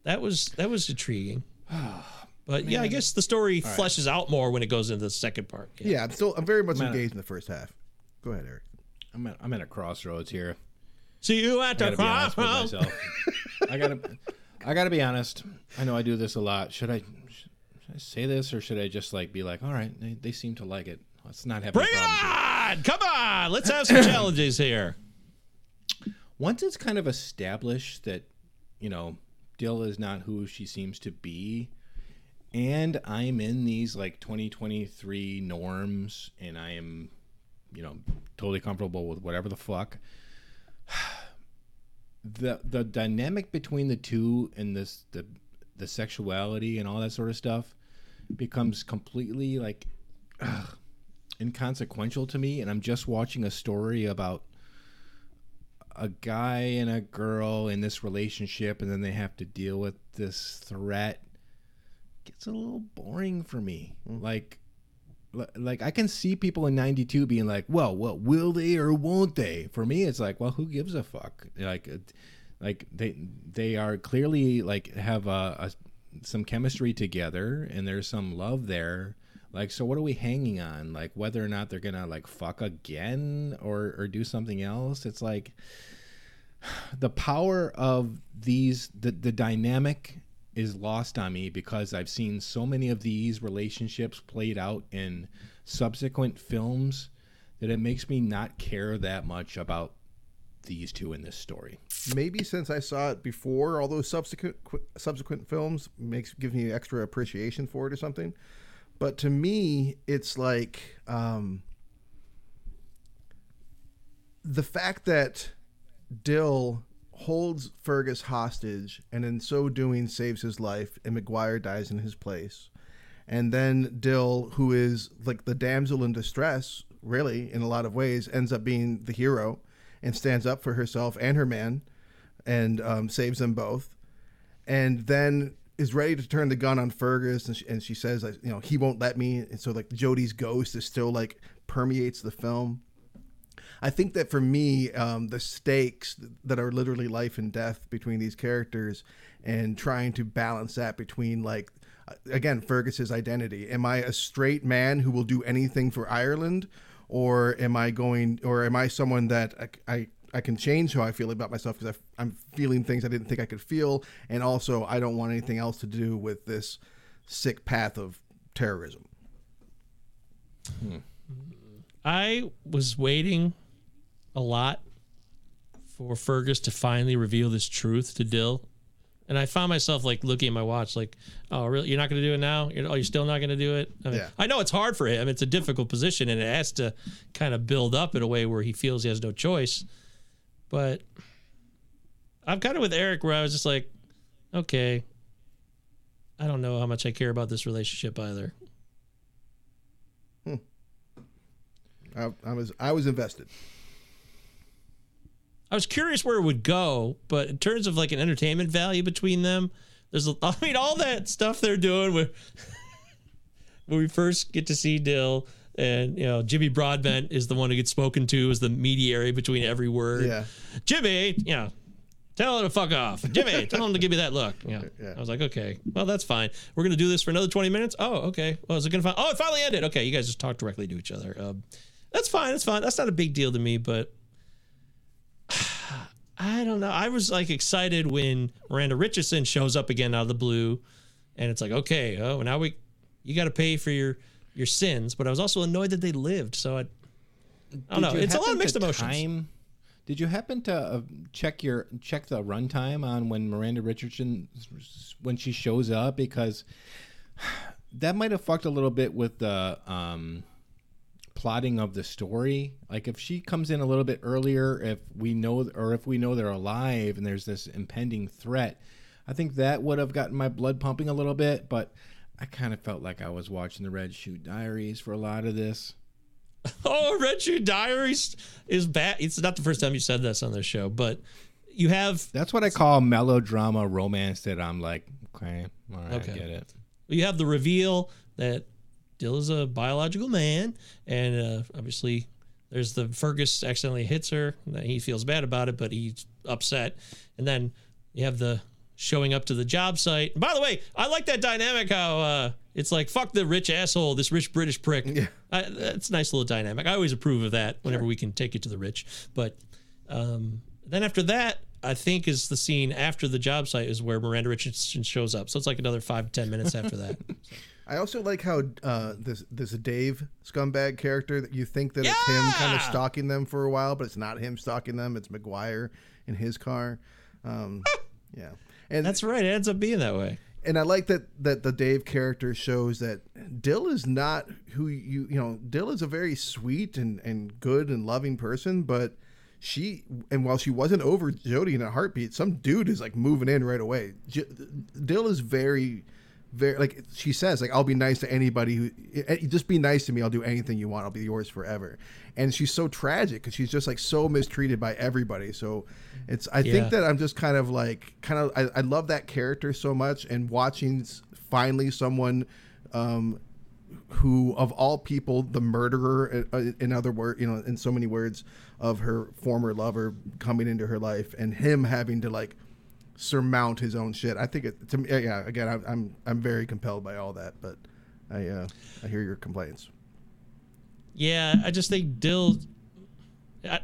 that was that was intriguing. [sighs] But yeah, I guess the story fleshes out more when it goes into the second part. Yeah, I'm still I'm very much Man, engaged in the first half. Go ahead, Eric. I'm at, I'm at a crossroads here. See you at the gotta be honest with crossroads. I gotta, I gotta be honest. I know I do this a lot. Should I, should I say this or should I just like be like, all right, they, they seem to like it. Let's not have Bring it problems. here." on! Come on! Let's have some challenges here. [clears throat] Once it's kind of established that, you know, Dill is not who she seems to be, and I'm in these like 2023 norms, and I am, you know, totally comfortable with whatever the fuck. [sighs] the the dynamic between the two and this the the sexuality and all that sort of stuff becomes completely like ugh, inconsequential to me and i'm just watching a story about a guy and a girl in this relationship and then they have to deal with this threat gets a little boring for me mm-hmm. like li- like I can see people in 92 being like, "Well, what will they or won't they?" For me, it's like, "Well, who gives a fuck?" Like like they they are clearly like have a some chemistry together and there's some love there. Like so what are we hanging on? Like whether or not they're to like fuck again or or do something else? It's like [sighs] the power of these the the dynamic is lost on me because I've seen so many of these relationships played out in subsequent films that it makes me not care that much about these two in this story. Maybe since I saw it before all those subsequent subsequent films makes gives me extra appreciation for it or something. But to me, it's like um, the fact that Dill holds Fergus hostage and in so doing saves his life, and Maguire dies in his place. And then Dill, who is like the damsel in distress, really, in a lot of ways, ends up being the hero and stands up for herself and her man and um, saves them both. And then is ready to turn the gun on Fergus, and she, and she says, like, you know, he won't let me. And so, like, Jody's ghost is still like permeates the film. I think that for me, um, the stakes that are literally life and death between these characters, and trying to balance that between like, again, Fergus's identity. Am I a straight man who will do anything for Ireland, or am I going, or am I someone that I, I I can change how I feel about myself because I'm feeling things I didn't think I could feel, and also I don't want anything else to do with this sick path of terrorism. Hmm. I was waiting a lot for Fergus to finally reveal this truth to Dill. And I found myself like looking at my watch, like, "Oh, really? You're not going to do it now? You're, oh, you're still not going to do it?" I, mean, Yeah. I know it's hard for him; it's a difficult position, and it has to kind of build up in a way where he feels he has no choice. But I'm kind of with Eric, where I was just like, "Okay, I don't know how much I care about this relationship either." Hmm. I, I was I was invested. I was curious where it would go, but in terms of like an entertainment value between them, there's a- [laughs] I mean all that stuff they're doing where [laughs] when we first get to see Dill and you know Jimmy Broadbent is the one who gets spoken to as the mediary between every word. Yeah. Jimmy, you know, tell her to fuck off. Jimmy, [laughs] tell him to give me that look. Yeah. Yeah. I was like, okay, well that's fine. We're gonna do this for another 20 minutes. Oh, okay. Well, is it gonna fin- Oh, it finally ended. Okay, you guys just talk directly to each other. Um, that's fine. That's fine. That's not a big deal to me, but I don't know. I was like excited when Miranda Richardson shows up again out of the blue, and it's like, okay, oh, now we, you got to pay for your your sins. But I was also annoyed that they lived. So I, I don't know. Did It's a lot of mixed emotions. Time, did you happen to uh, check your check the runtime on when Miranda Richardson when she shows up because [sighs] that might have fucked a little bit with the um plotting of the story. Like if she comes in a little bit earlier, if we know or if we know they're alive and there's this impending threat, I think that would have gotten my blood pumping a little bit. But I kind of felt like I was watching the Red Shoe Diaries for a lot of this. [laughs] Oh, Red Shoe Diaries is bad. It's not the first time you said this on this show, but you have That's what I call melodrama romance. That I'm like, okay, all right, Okay. I get it. you have the reveal that Dill is a biological man, and uh, obviously there's the Fergus accidentally hits her. and He feels bad about it, but he's upset. And then you have the showing up to the job site. And By the way, I like that dynamic. How uh, it's like fuck the rich asshole, this rich British prick. Yeah. I, that's a nice little dynamic. I always approve of that whenever we can take it to the rich. But um, then after that, I think is the scene after the job site is where Miranda Richardson shows up. So it's like another five ten minutes after that. [laughs] I also like how uh, this this Dave scumbag character that you think that it's him kind of stalking them for a while, but it's not him stalking them. It's Maguire in his car. Um, [laughs] yeah, and That's right. It ends up being that way. and I like that that the Dave character shows that Dill is not who you you know. Dill is a very sweet and and good and loving person, but she and while she wasn't over Jody in a heartbeat, some dude is like moving in right away. J- Dill is very. Very like she says, like I'll be nice to anybody who eh, just be nice to me. I'll do anything you want. I'll be yours forever. And she's so tragic because she's just like so mistreated by everybody. So it's I Yeah. think that I'm just kind of like kind of I, I love that character so much and watching finally someone um who of all people the murderer uh, in other words you know in so many words of her former lover coming into her life and him having to like surmount his own shit i think it to me yeah again i'm i'm, I'm very compelled by all that but i uh i hear your complaints Yeah, I just think Dill. I,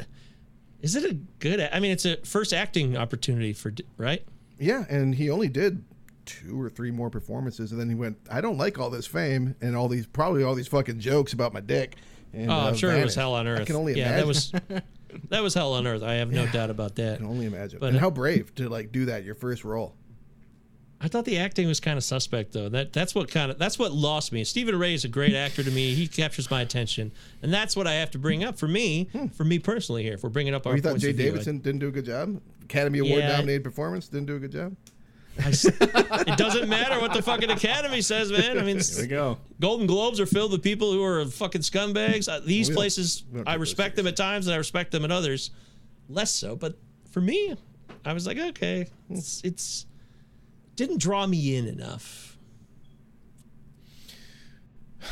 is it a good? I mean, it's a first acting opportunity for right. Yeah, and he only did two or three more performances, and then he went. I don't like all this fame and all these probably all these fucking jokes about my dick. And, Oh, I'm uh, sure it was hell on earth. I can only yeah, imagine. that was [laughs] that was hell on earth. I have no doubt about that. I can only imagine. But, and how brave to like do that your first role. I thought the acting was kind of suspect though. That that's what kind of that's what lost me. Stephen Rea is a great actor to me. He captures my attention, and that's what I have to bring up for me, hmm. for me personally here. If we're bringing up oh, our Oh, you thought Jaye of view, I- Davidson didn't do a good job? Academy Award Yeah. nominated performance didn't do a good job. [laughs] It doesn't matter what the fucking Academy says, man. I mean, There we go. Golden Globes are filled with people who are fucking scumbags. Uh, These We places, don't I respect them at times, and I respect them at others less so. But for me, I was like, okay, it's it's didn't draw me in enough. [sighs]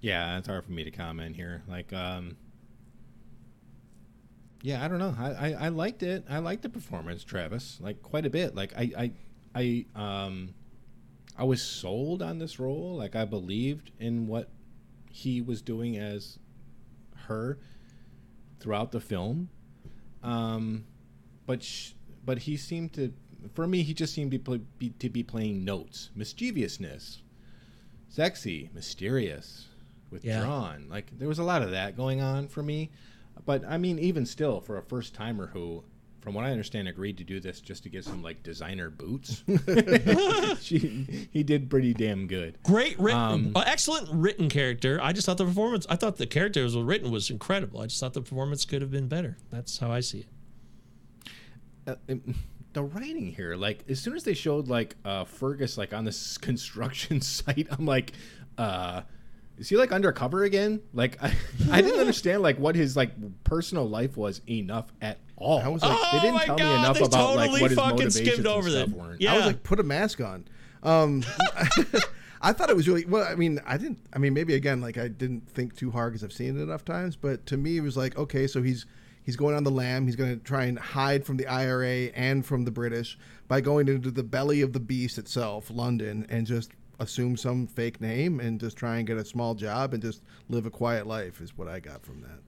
Yeah, it's hard for me to comment here. Like, um, yeah, I don't know. I, I, I liked it. I liked the performance, Travis, like quite a bit. Like, I, I, I, um, I was sold on this role. Like, I believed in what he was doing as her throughout the film. Um, but sh- but he seemed to, for me, he just seemed to be, be to be playing notes, mischievousness, sexy, mysterious, withdrawn. Like there was a lot of that going on for me. But I mean, even still, for a first timer who, from what I understand, agreed to do this just to get some like designer boots, [laughs] [laughs] she, he did pretty damn good. Great written, Um, uh, excellent written character. I just thought the performance. I thought the character was written was incredible. I just thought the performance could have been better. That's how I see it. uh, it- the writing here, like as soon as they showed like uh, Fergus like on this [laughs] construction site, I'm like, uh, is he like undercover again? Like I, [laughs] I didn't understand like what his like personal life was enough at all. I was like- oh they didn't tell God, me enough they about like totally what his fucking motivations skimmed over and that. stuff weren't. Yeah. I was like, put a mask on. Um, [laughs] I thought it was really well. I mean, I didn't. I mean, maybe again, like I didn't think too hard because I've seen it enough times. But to me, it was like, okay, so he's he's going on the lam. He's going to try and hide from the IRA and from the British by going into the belly of the beast itself, London, and just assume some fake name and just try and get a small job and just live a quiet life. Is what I got from that.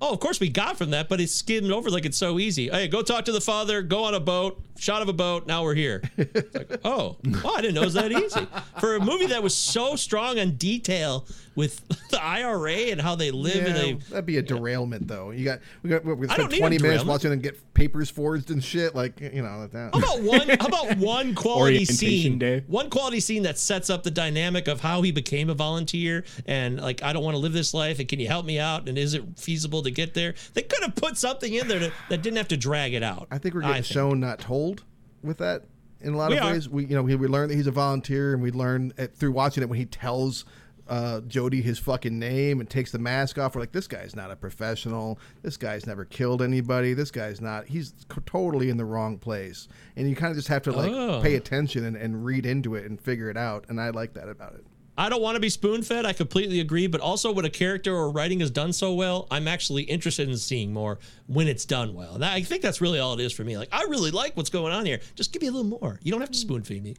Oh, of course we got from that, but it's skimmed over like it's so easy. Hey, go talk to the father, go on a boat, shot of a boat, now we're here. [laughs] It's like, oh, well, I didn't know it was that easy. For a movie that was so strong on detail with [laughs] the IRA and how they live in Yeah, a that'd be a derailment, though. You got we got we're gonna I spend don't need a twenty minutes derailment. watching them get papers forged and shit. Like you know like that. How about one? How about [laughs] one quality scene? day. One quality scene that sets up the dynamic of how he became a volunteer and like I don't want to live this life and can you help me out and is it feasible to get there? They could have put something in there to, that didn't have to drag it out. I think we're getting shown, not told, with that. In a lot We of are. ways, we you know we, we learn that he's a volunteer, and we learn it, through watching it when he tells uh, Jody his fucking name and takes the mask off. We're like, this guy's not a professional. This guy's never killed anybody. This guy's not. He's c- totally in the wrong place, and you kind of just have to like Oh. pay attention and, and read into it and figure it out. And I like that about it. I don't want to be spoon fed. I completely agree. But also, when a character or writing is done so well, I'm actually interested in seeing more when it's done well. And I think that's really all it is for me. Like, I really like what's going on here. Just give me a little more. You don't have to spoon feed me.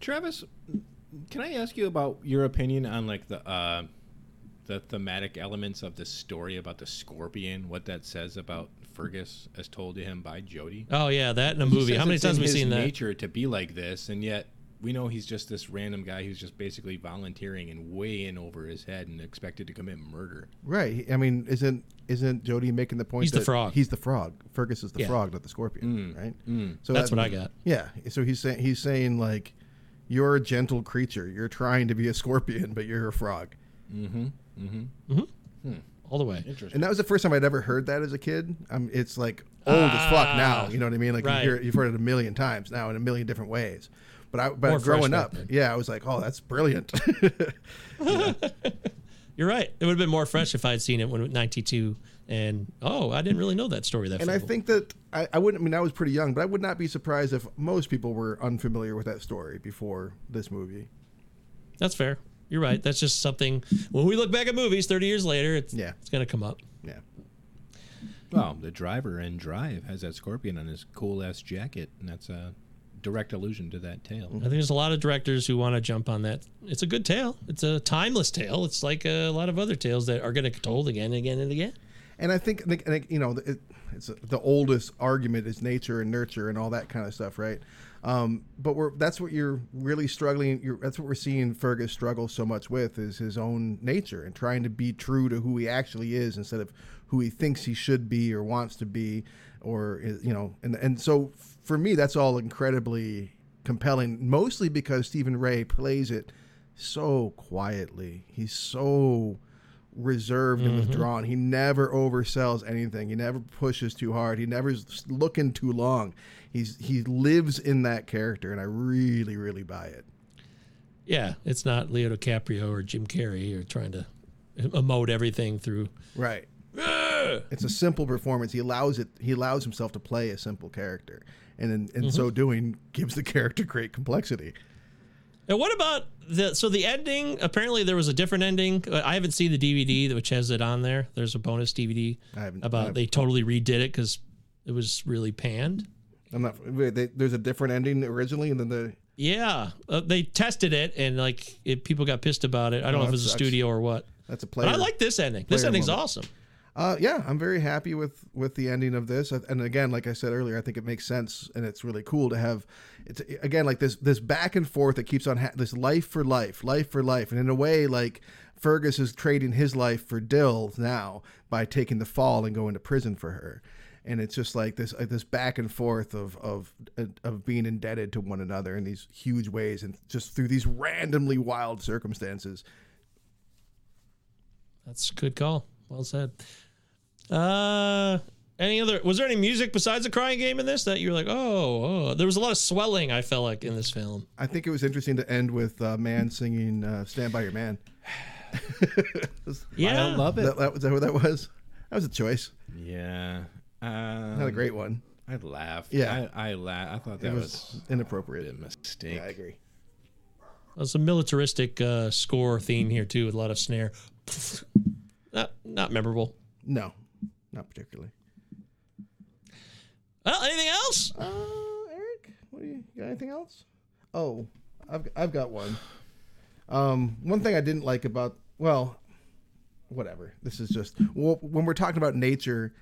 Travis, can I ask you about your opinion on like the uh, the thematic elements of the story about the scorpion? What that says about Fergus as told to him by Jody? Oh, yeah, that in a movie. How many times in have we seen that? Nature to be like this, and yet we know he's just this random guy who's just basically volunteering and way in over his head and expected to commit murder. Right. I mean, isn't isn't Jody making the point? He's the frog. He's the frog. Fergus is the Yeah. frog, not the scorpion. Mm. Right. Mm. So That's that- what I got. Yeah. So he's saying he's saying like, you're a gentle creature. You're trying to be a scorpion, but you're a frog. Mm-hmm. Mm-hmm. Mm-hmm. Hmm. All the way. Interesting. And that was the first time I'd ever heard that as a kid. Um, it's like old as ah, fuck now. You know what I mean? Like right. you hear, you've heard it a million times now in a million different ways. But I, but More growing up, then. yeah, I was like, oh, that's brilliant. [laughs] [laughs] You're right. It would have been more fresh if I'd seen it when 92. And oh, I didn't really know that story that and I think that I, I wouldn't. I mean, I was pretty young, but I would not be surprised if most people were unfamiliar with that story before this movie. That's fair. You're right. That's just something. When we look back at movies 30 years later, it's Yeah. it's gonna come up. Yeah. Well, the driver in Drive has that scorpion on his cool ass jacket, and that's a direct allusion to that tale. I think there's a lot of directors who want to jump on that. It's a good tale. It's a timeless tale. It's like a lot of other tales that are gonna get told again and again and again. And I think, think- I you know, it, it's the oldest argument is nature and nurture and all that kind of stuff, right? Um, but we're that's what you're really struggling. You're, that's what we're seeing Fergus struggle so much with is his own nature and trying to be true to who he actually is instead of who he thinks he should be or wants to be, or you know. And and so for me, that's all incredibly compelling. Mostly because Stephen Rea plays it so quietly. He's so reserved and mm-hmm. withdrawn. He never oversells anything. He never pushes too hard. He never is looking too long. He's he lives in that character, and I really, really buy it. Yeah, it's not Leo DiCaprio or Jim Carrey or trying to emote everything through. Right. It's a simple performance. He allows it. He allows himself to play a simple character, and in, in so mm-hmm. doing, gives the character great complexity. And what about the so the ending? Apparently, there was a different ending. I haven't seen the DVD which has it on there. There's a bonus DVD I haven't- I about haven't- they totally redid it because it was really panned. I'm not. wait, They, there's a different ending originally, and then the Yeah, uh, they tested it and like it, people got pissed about it. I don't know if it was a studio or what. that's a But player. I like this ending. This player ending's moment. awesome. Uh, yeah, I'm very happy with with the ending of this, and again, like I said earlier, I think it makes sense, and it's really cool to have. It's again like this this back and forth that keeps on ha- this life for life, life for life, and in a way, like Fergus is trading his life for Dill now by taking the fall and going to prison for her, and it's just like this like this back and forth of of of being indebted to one another in these huge ways, and just through these randomly wild circumstances. That's a good call. Well said. Uh, any other? Was there any music besides the crying game in this that you were like, oh, oh? There was a lot of swelling. I felt like in this film. I think it was interesting to end with uh, man singing uh, "Stand by Your Man." [laughs] Yeah, I love it. That, that was that what that was. That was a choice. Yeah. Not a Um, great one. I laughed. Yeah. I, I laughed. I thought that It was, was a inappropriate. mistake. Yeah, I agree. There's a militaristic uh, score theme here too, with a lot of snare. Not not memorable. No, not particularly. Well, anything else? Uh, Eric, what do you got? Anything else? Oh, I've I've got one. Um, one thing I didn't like about well, whatever. This is just well, when we're talking about nature,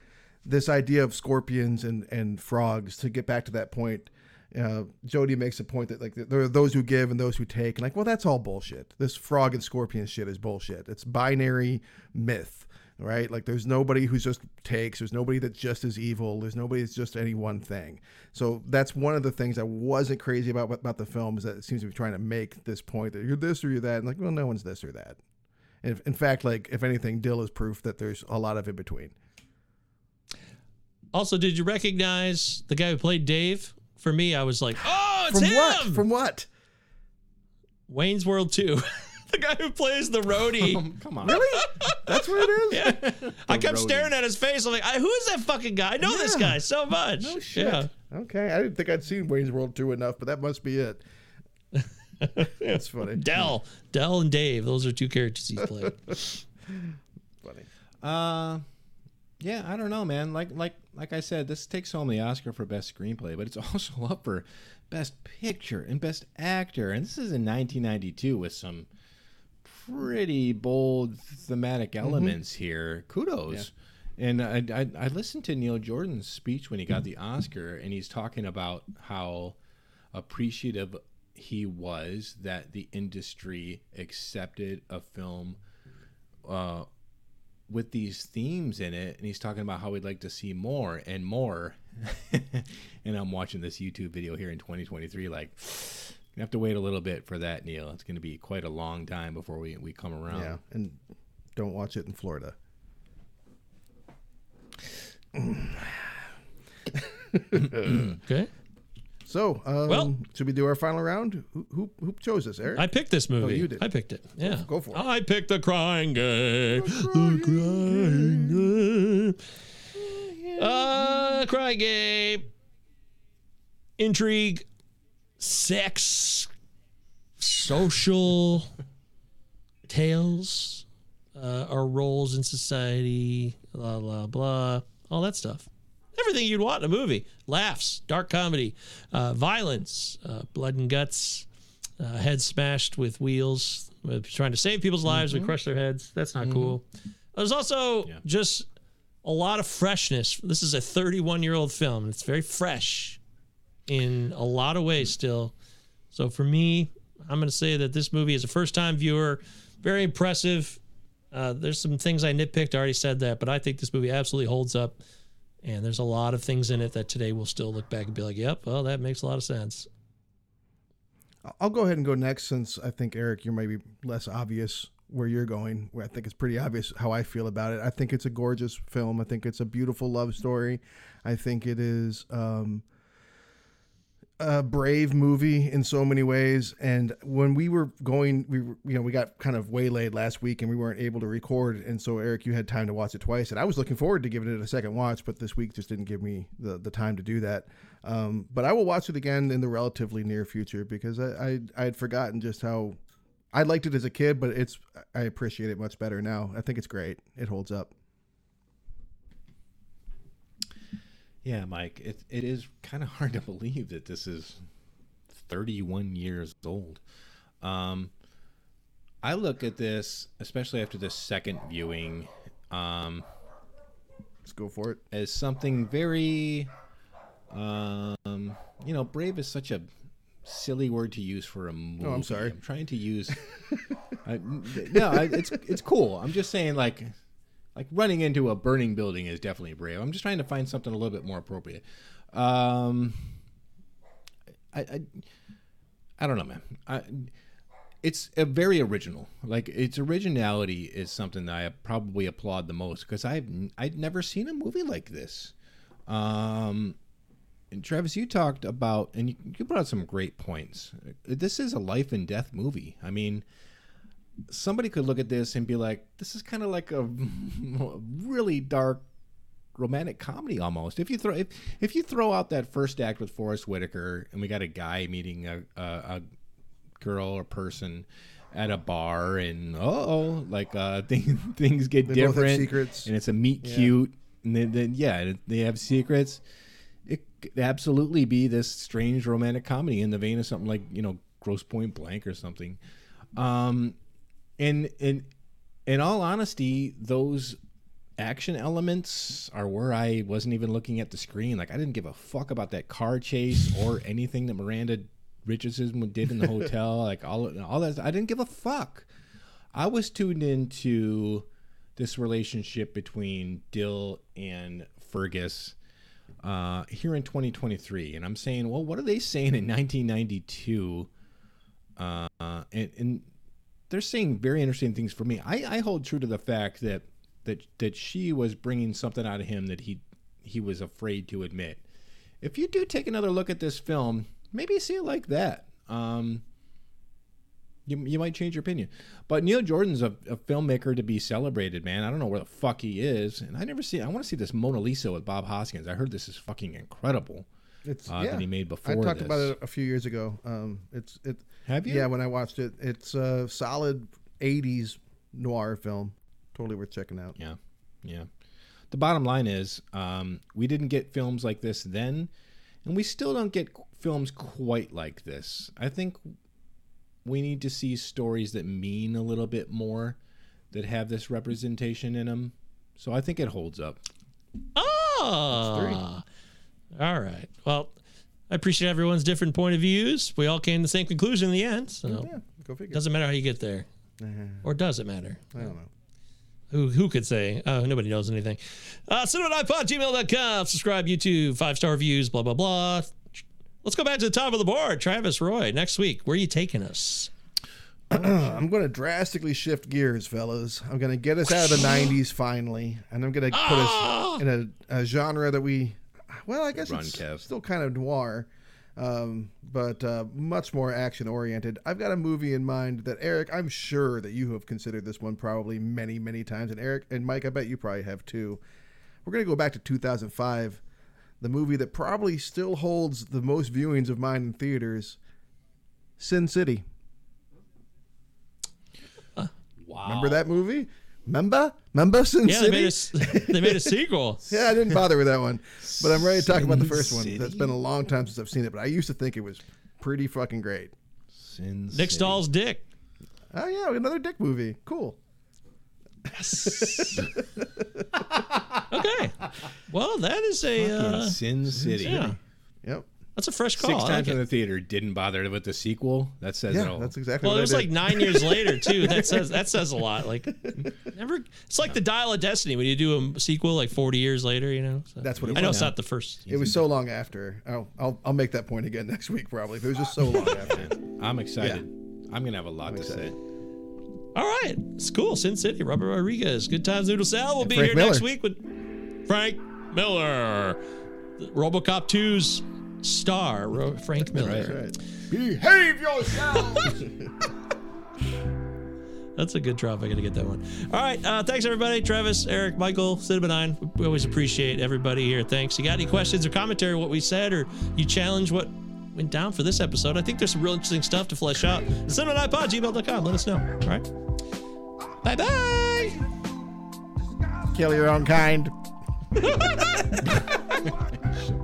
this idea of scorpions and and frogs. To get back to that point, uh, Jody makes a point that like there are those who give and those who take, and like, well, that's all bullshit. This frog and scorpion shit is bullshit. It's binary myth, right? Like, there's nobody who just takes. There's nobody that's just as evil. There's nobody that's just any one thing. So that's one of the things I wasn't crazy about about the film is that it seems to be trying to make this point that you're this or you're that, and like, well, no one's this or that. And if, in fact, like if anything, Dill is proof that there's a lot of in between. Also, did you recognize the guy who played Dave? For me, I was like, oh, it's From him! what? From what? Wayne's World 2. [laughs] the guy who plays the roadie. [laughs] Come on. Really? That's what it is. [laughs] Yeah. I kept roadie. staring at his face. I'm like, I, who is that fucking guy? I know this guy so much. No shit. Yeah. Okay, I didn't think I'd seen Wayne's World 2 enough, but that must be it. That's funny. Del. Del and Dave. Those are two characters he's played. funny. Uh, yeah, I don't know, man. Like like like I said, this takes home the Oscar for best screenplay, but it's [laughs] also up for best picture and best actor. And this is in 1992 with some pretty bold thematic elements here. Kudos. And I, I I listened to Neil Jordan's speech when he got the Oscar, and he's talking about how appreciative he was that the industry accepted a film uh, with these themes in it, and he's talking about how we'd like to see more and more. [laughs] and I'm watching this YouTube video here in 2023, like. You have to wait a little bit for that, Neil. It's going to be quite a long time before we, we come around. Yeah, and don't watch it in Florida. Okay. So, um, Well- should we do our final round? Who, who, who chose this, Eric? I picked this movie. Oh, you did. I picked it. Yeah. go for it. I picked The Crying Game. The Crying Game. Uh, Crying Game. Intrigue. Sex. Social. tales. Uh, our roles in society. Blah, blah, blah. All that stuff. Everything you'd want in a movie. Laughs, dark comedy, uh, violence, uh, blood and guts, uh, heads smashed with wheels, uh, trying to save people's lives. We crush their heads. That's not cool. There's also just a lot of freshness. This is a 31 year old film. It's very fresh in a lot of ways still. So for me, I'm going to say that this movie is a first time viewer, very impressive. Uh, there's some things I nitpicked. I already said that, but I think this movie absolutely holds up. And there's a lot of things in it that today we'll still look back and be like, yep, well, that makes a lot of sense. I'll go ahead and go next since I think, Eric, you're maybe less obvious where you're going, I think it's pretty obvious how I feel about it. I think it's a gorgeous film. I think it's a beautiful love story. I think it is um, a brave movie in so many ways. And when we were going, we were, you know we got kind of waylaid last week and we weren't able to record. And so Eric, you had time to watch it twice, and I was looking forward to giving it a second watch, but this week just didn't give me the the time to do that. Um, but I will watch it again in the relatively near future because I I, I had forgotten just how. I liked it as a kid, but it's I appreciate it much better now. I think it's great. It holds up. Yeah, Mike, it, it is kind of [laughs] hard to believe that this is 31 years old. Um, I look at this, especially after the second viewing, um, Let's go for it. as something very, um, you know, brave is such a silly word to use for a movie. Oh, I'm sorry. I'm trying to use. [laughs] I, no, I, it's it's cool. I'm just saying, like, like running into a burning building is definitely brave. I'm just trying to find something a little bit more appropriate. Um, I, I, I don't know, man. I, it's a very original. Like its originality is something that I probably applaud the most because I've I'd never seen a movie like this. Um, and Travis, you talked about and you, you brought up some great points. This is a life and death movie. I mean, somebody could look at this and be like, "This is kind of like a [laughs] really dark romantic comedy almost." If you throw if, if you throw out that first act with Forest Whitaker and we got a guy meeting a a, a girl or person at a bar and oh like uh [laughs] things things get They different secrets. and it's a meet cute and then, then yeah they have secrets it could absolutely be this strange romantic comedy in the vein of something like you know Grosse Pointe Blank or something um and in in all honesty those action elements are where I wasn't even looking at the screen. Like I didn't give a fuck about that car chase or [laughs] anything that Miranda Richardson did in the hotel. [laughs] like all all that. I didn't give a fuck. I was tuned into this relationship between Dill and Fergus uh, here in 2023, and I'm saying, well, what are they saying in 1992? Uh, and, and they're saying very interesting things for me. I, I hold true to the fact that that that she was bringing something out of him that he he was afraid to admit. If you do take another look at this film, maybe see it like that. Um, you, you might change your opinion. But Neil Jordan's a, a filmmaker to be celebrated, man. I don't know where the fuck he is, and I never see. I want to see this Mona Lisa with Bob Hoskins. I heard this is fucking incredible. It's uh, yeah. that he made before. I talked this. about it a few years ago. Um, it's it. Have you? Yeah, when I watched it, it's a solid '80s noir film. Totally worth checking out. Yeah, yeah. The bottom line is, um, we didn't get films like this then, and we still don't get films quite like this. I think we need to see stories that mean a little bit more, that have this representation in them. So I think it holds up. Oh, all right. Well, I appreciate everyone's different point of views. We all came to the same conclusion in the end. So Yeah, go figure. doesn't matter how you get there, or does it matter? I don't know. Who, who could say? Uh, nobody knows anything. Uh, gmail.com. Subscribe, YouTube, five star reviews, blah, blah, blah. Let's go back to the top of the board. Travis Roy, next week. Where are you taking us? [clears throat] I'm going to drastically shift gears, fellas. I'm going to get us out of the [clears throat] '90s finally, and I'm going to put us in a, a genre that we, well, I guess Run, it's Kev. still kind of noir, um, but uh, much more action oriented. I've got a movie in mind that Eric, I'm sure that you have considered this one probably many, many times, and Eric and Mike, I bet you probably have too. We're going to go back to 2005, the movie that probably still holds the most viewings of mine in theaters, Sin City. Wow. Remember that movie? Remember? Remember Sin Yeah, they City? made, a, s- they made a sequel. [laughs] yeah, I didn't bother with that one, but I'm ready to talk about the Sin first one. That's been a long time since I've seen it, but I used to think it was pretty fucking great. Sin Nick City. Stahl's dick. Oh yeah, another Dick movie. Cool. [laughs] Okay. Well, that is a uh, Sin City. yeah. Yep. That's a fresh call. Six I times like in it. the theater, didn't bother with the sequel. That says it Yeah, all. that's exactly Well, what it was I like nine years [laughs] later too. That says that says a lot. Like never. It's like the Dial of Destiny when you do a sequel like forty years later. You know. So- That's what it I know was. it's not the first. It was so long after. I'll, I'll I'll make that point again [laughs] next week probably. But it was just so long after. I'm excited. I'm gonna have a lot to excited. say. All right, it's cool. Sin City, Robert Rodriguez. Good times, Noodle Sal. We'll be Frank here next week with Frank Miller, RoboCop 2's star, Ro- Frank Miller. That's right. Behave yourselves! [laughs] That's a good drop. I got to get that one. All right. Uh, thanks, everybody. Travis, Eric, Michael, Cinema Nine. We always appreciate everybody here. Thanks. You got any questions or commentary on what we said, or you challenge what went down for this episode? I think there's some real interesting stuff to flesh out. Cinema Nine Pod, gmail.com. Let us know. All right. Bye bye. Kill your own kind. [laughs]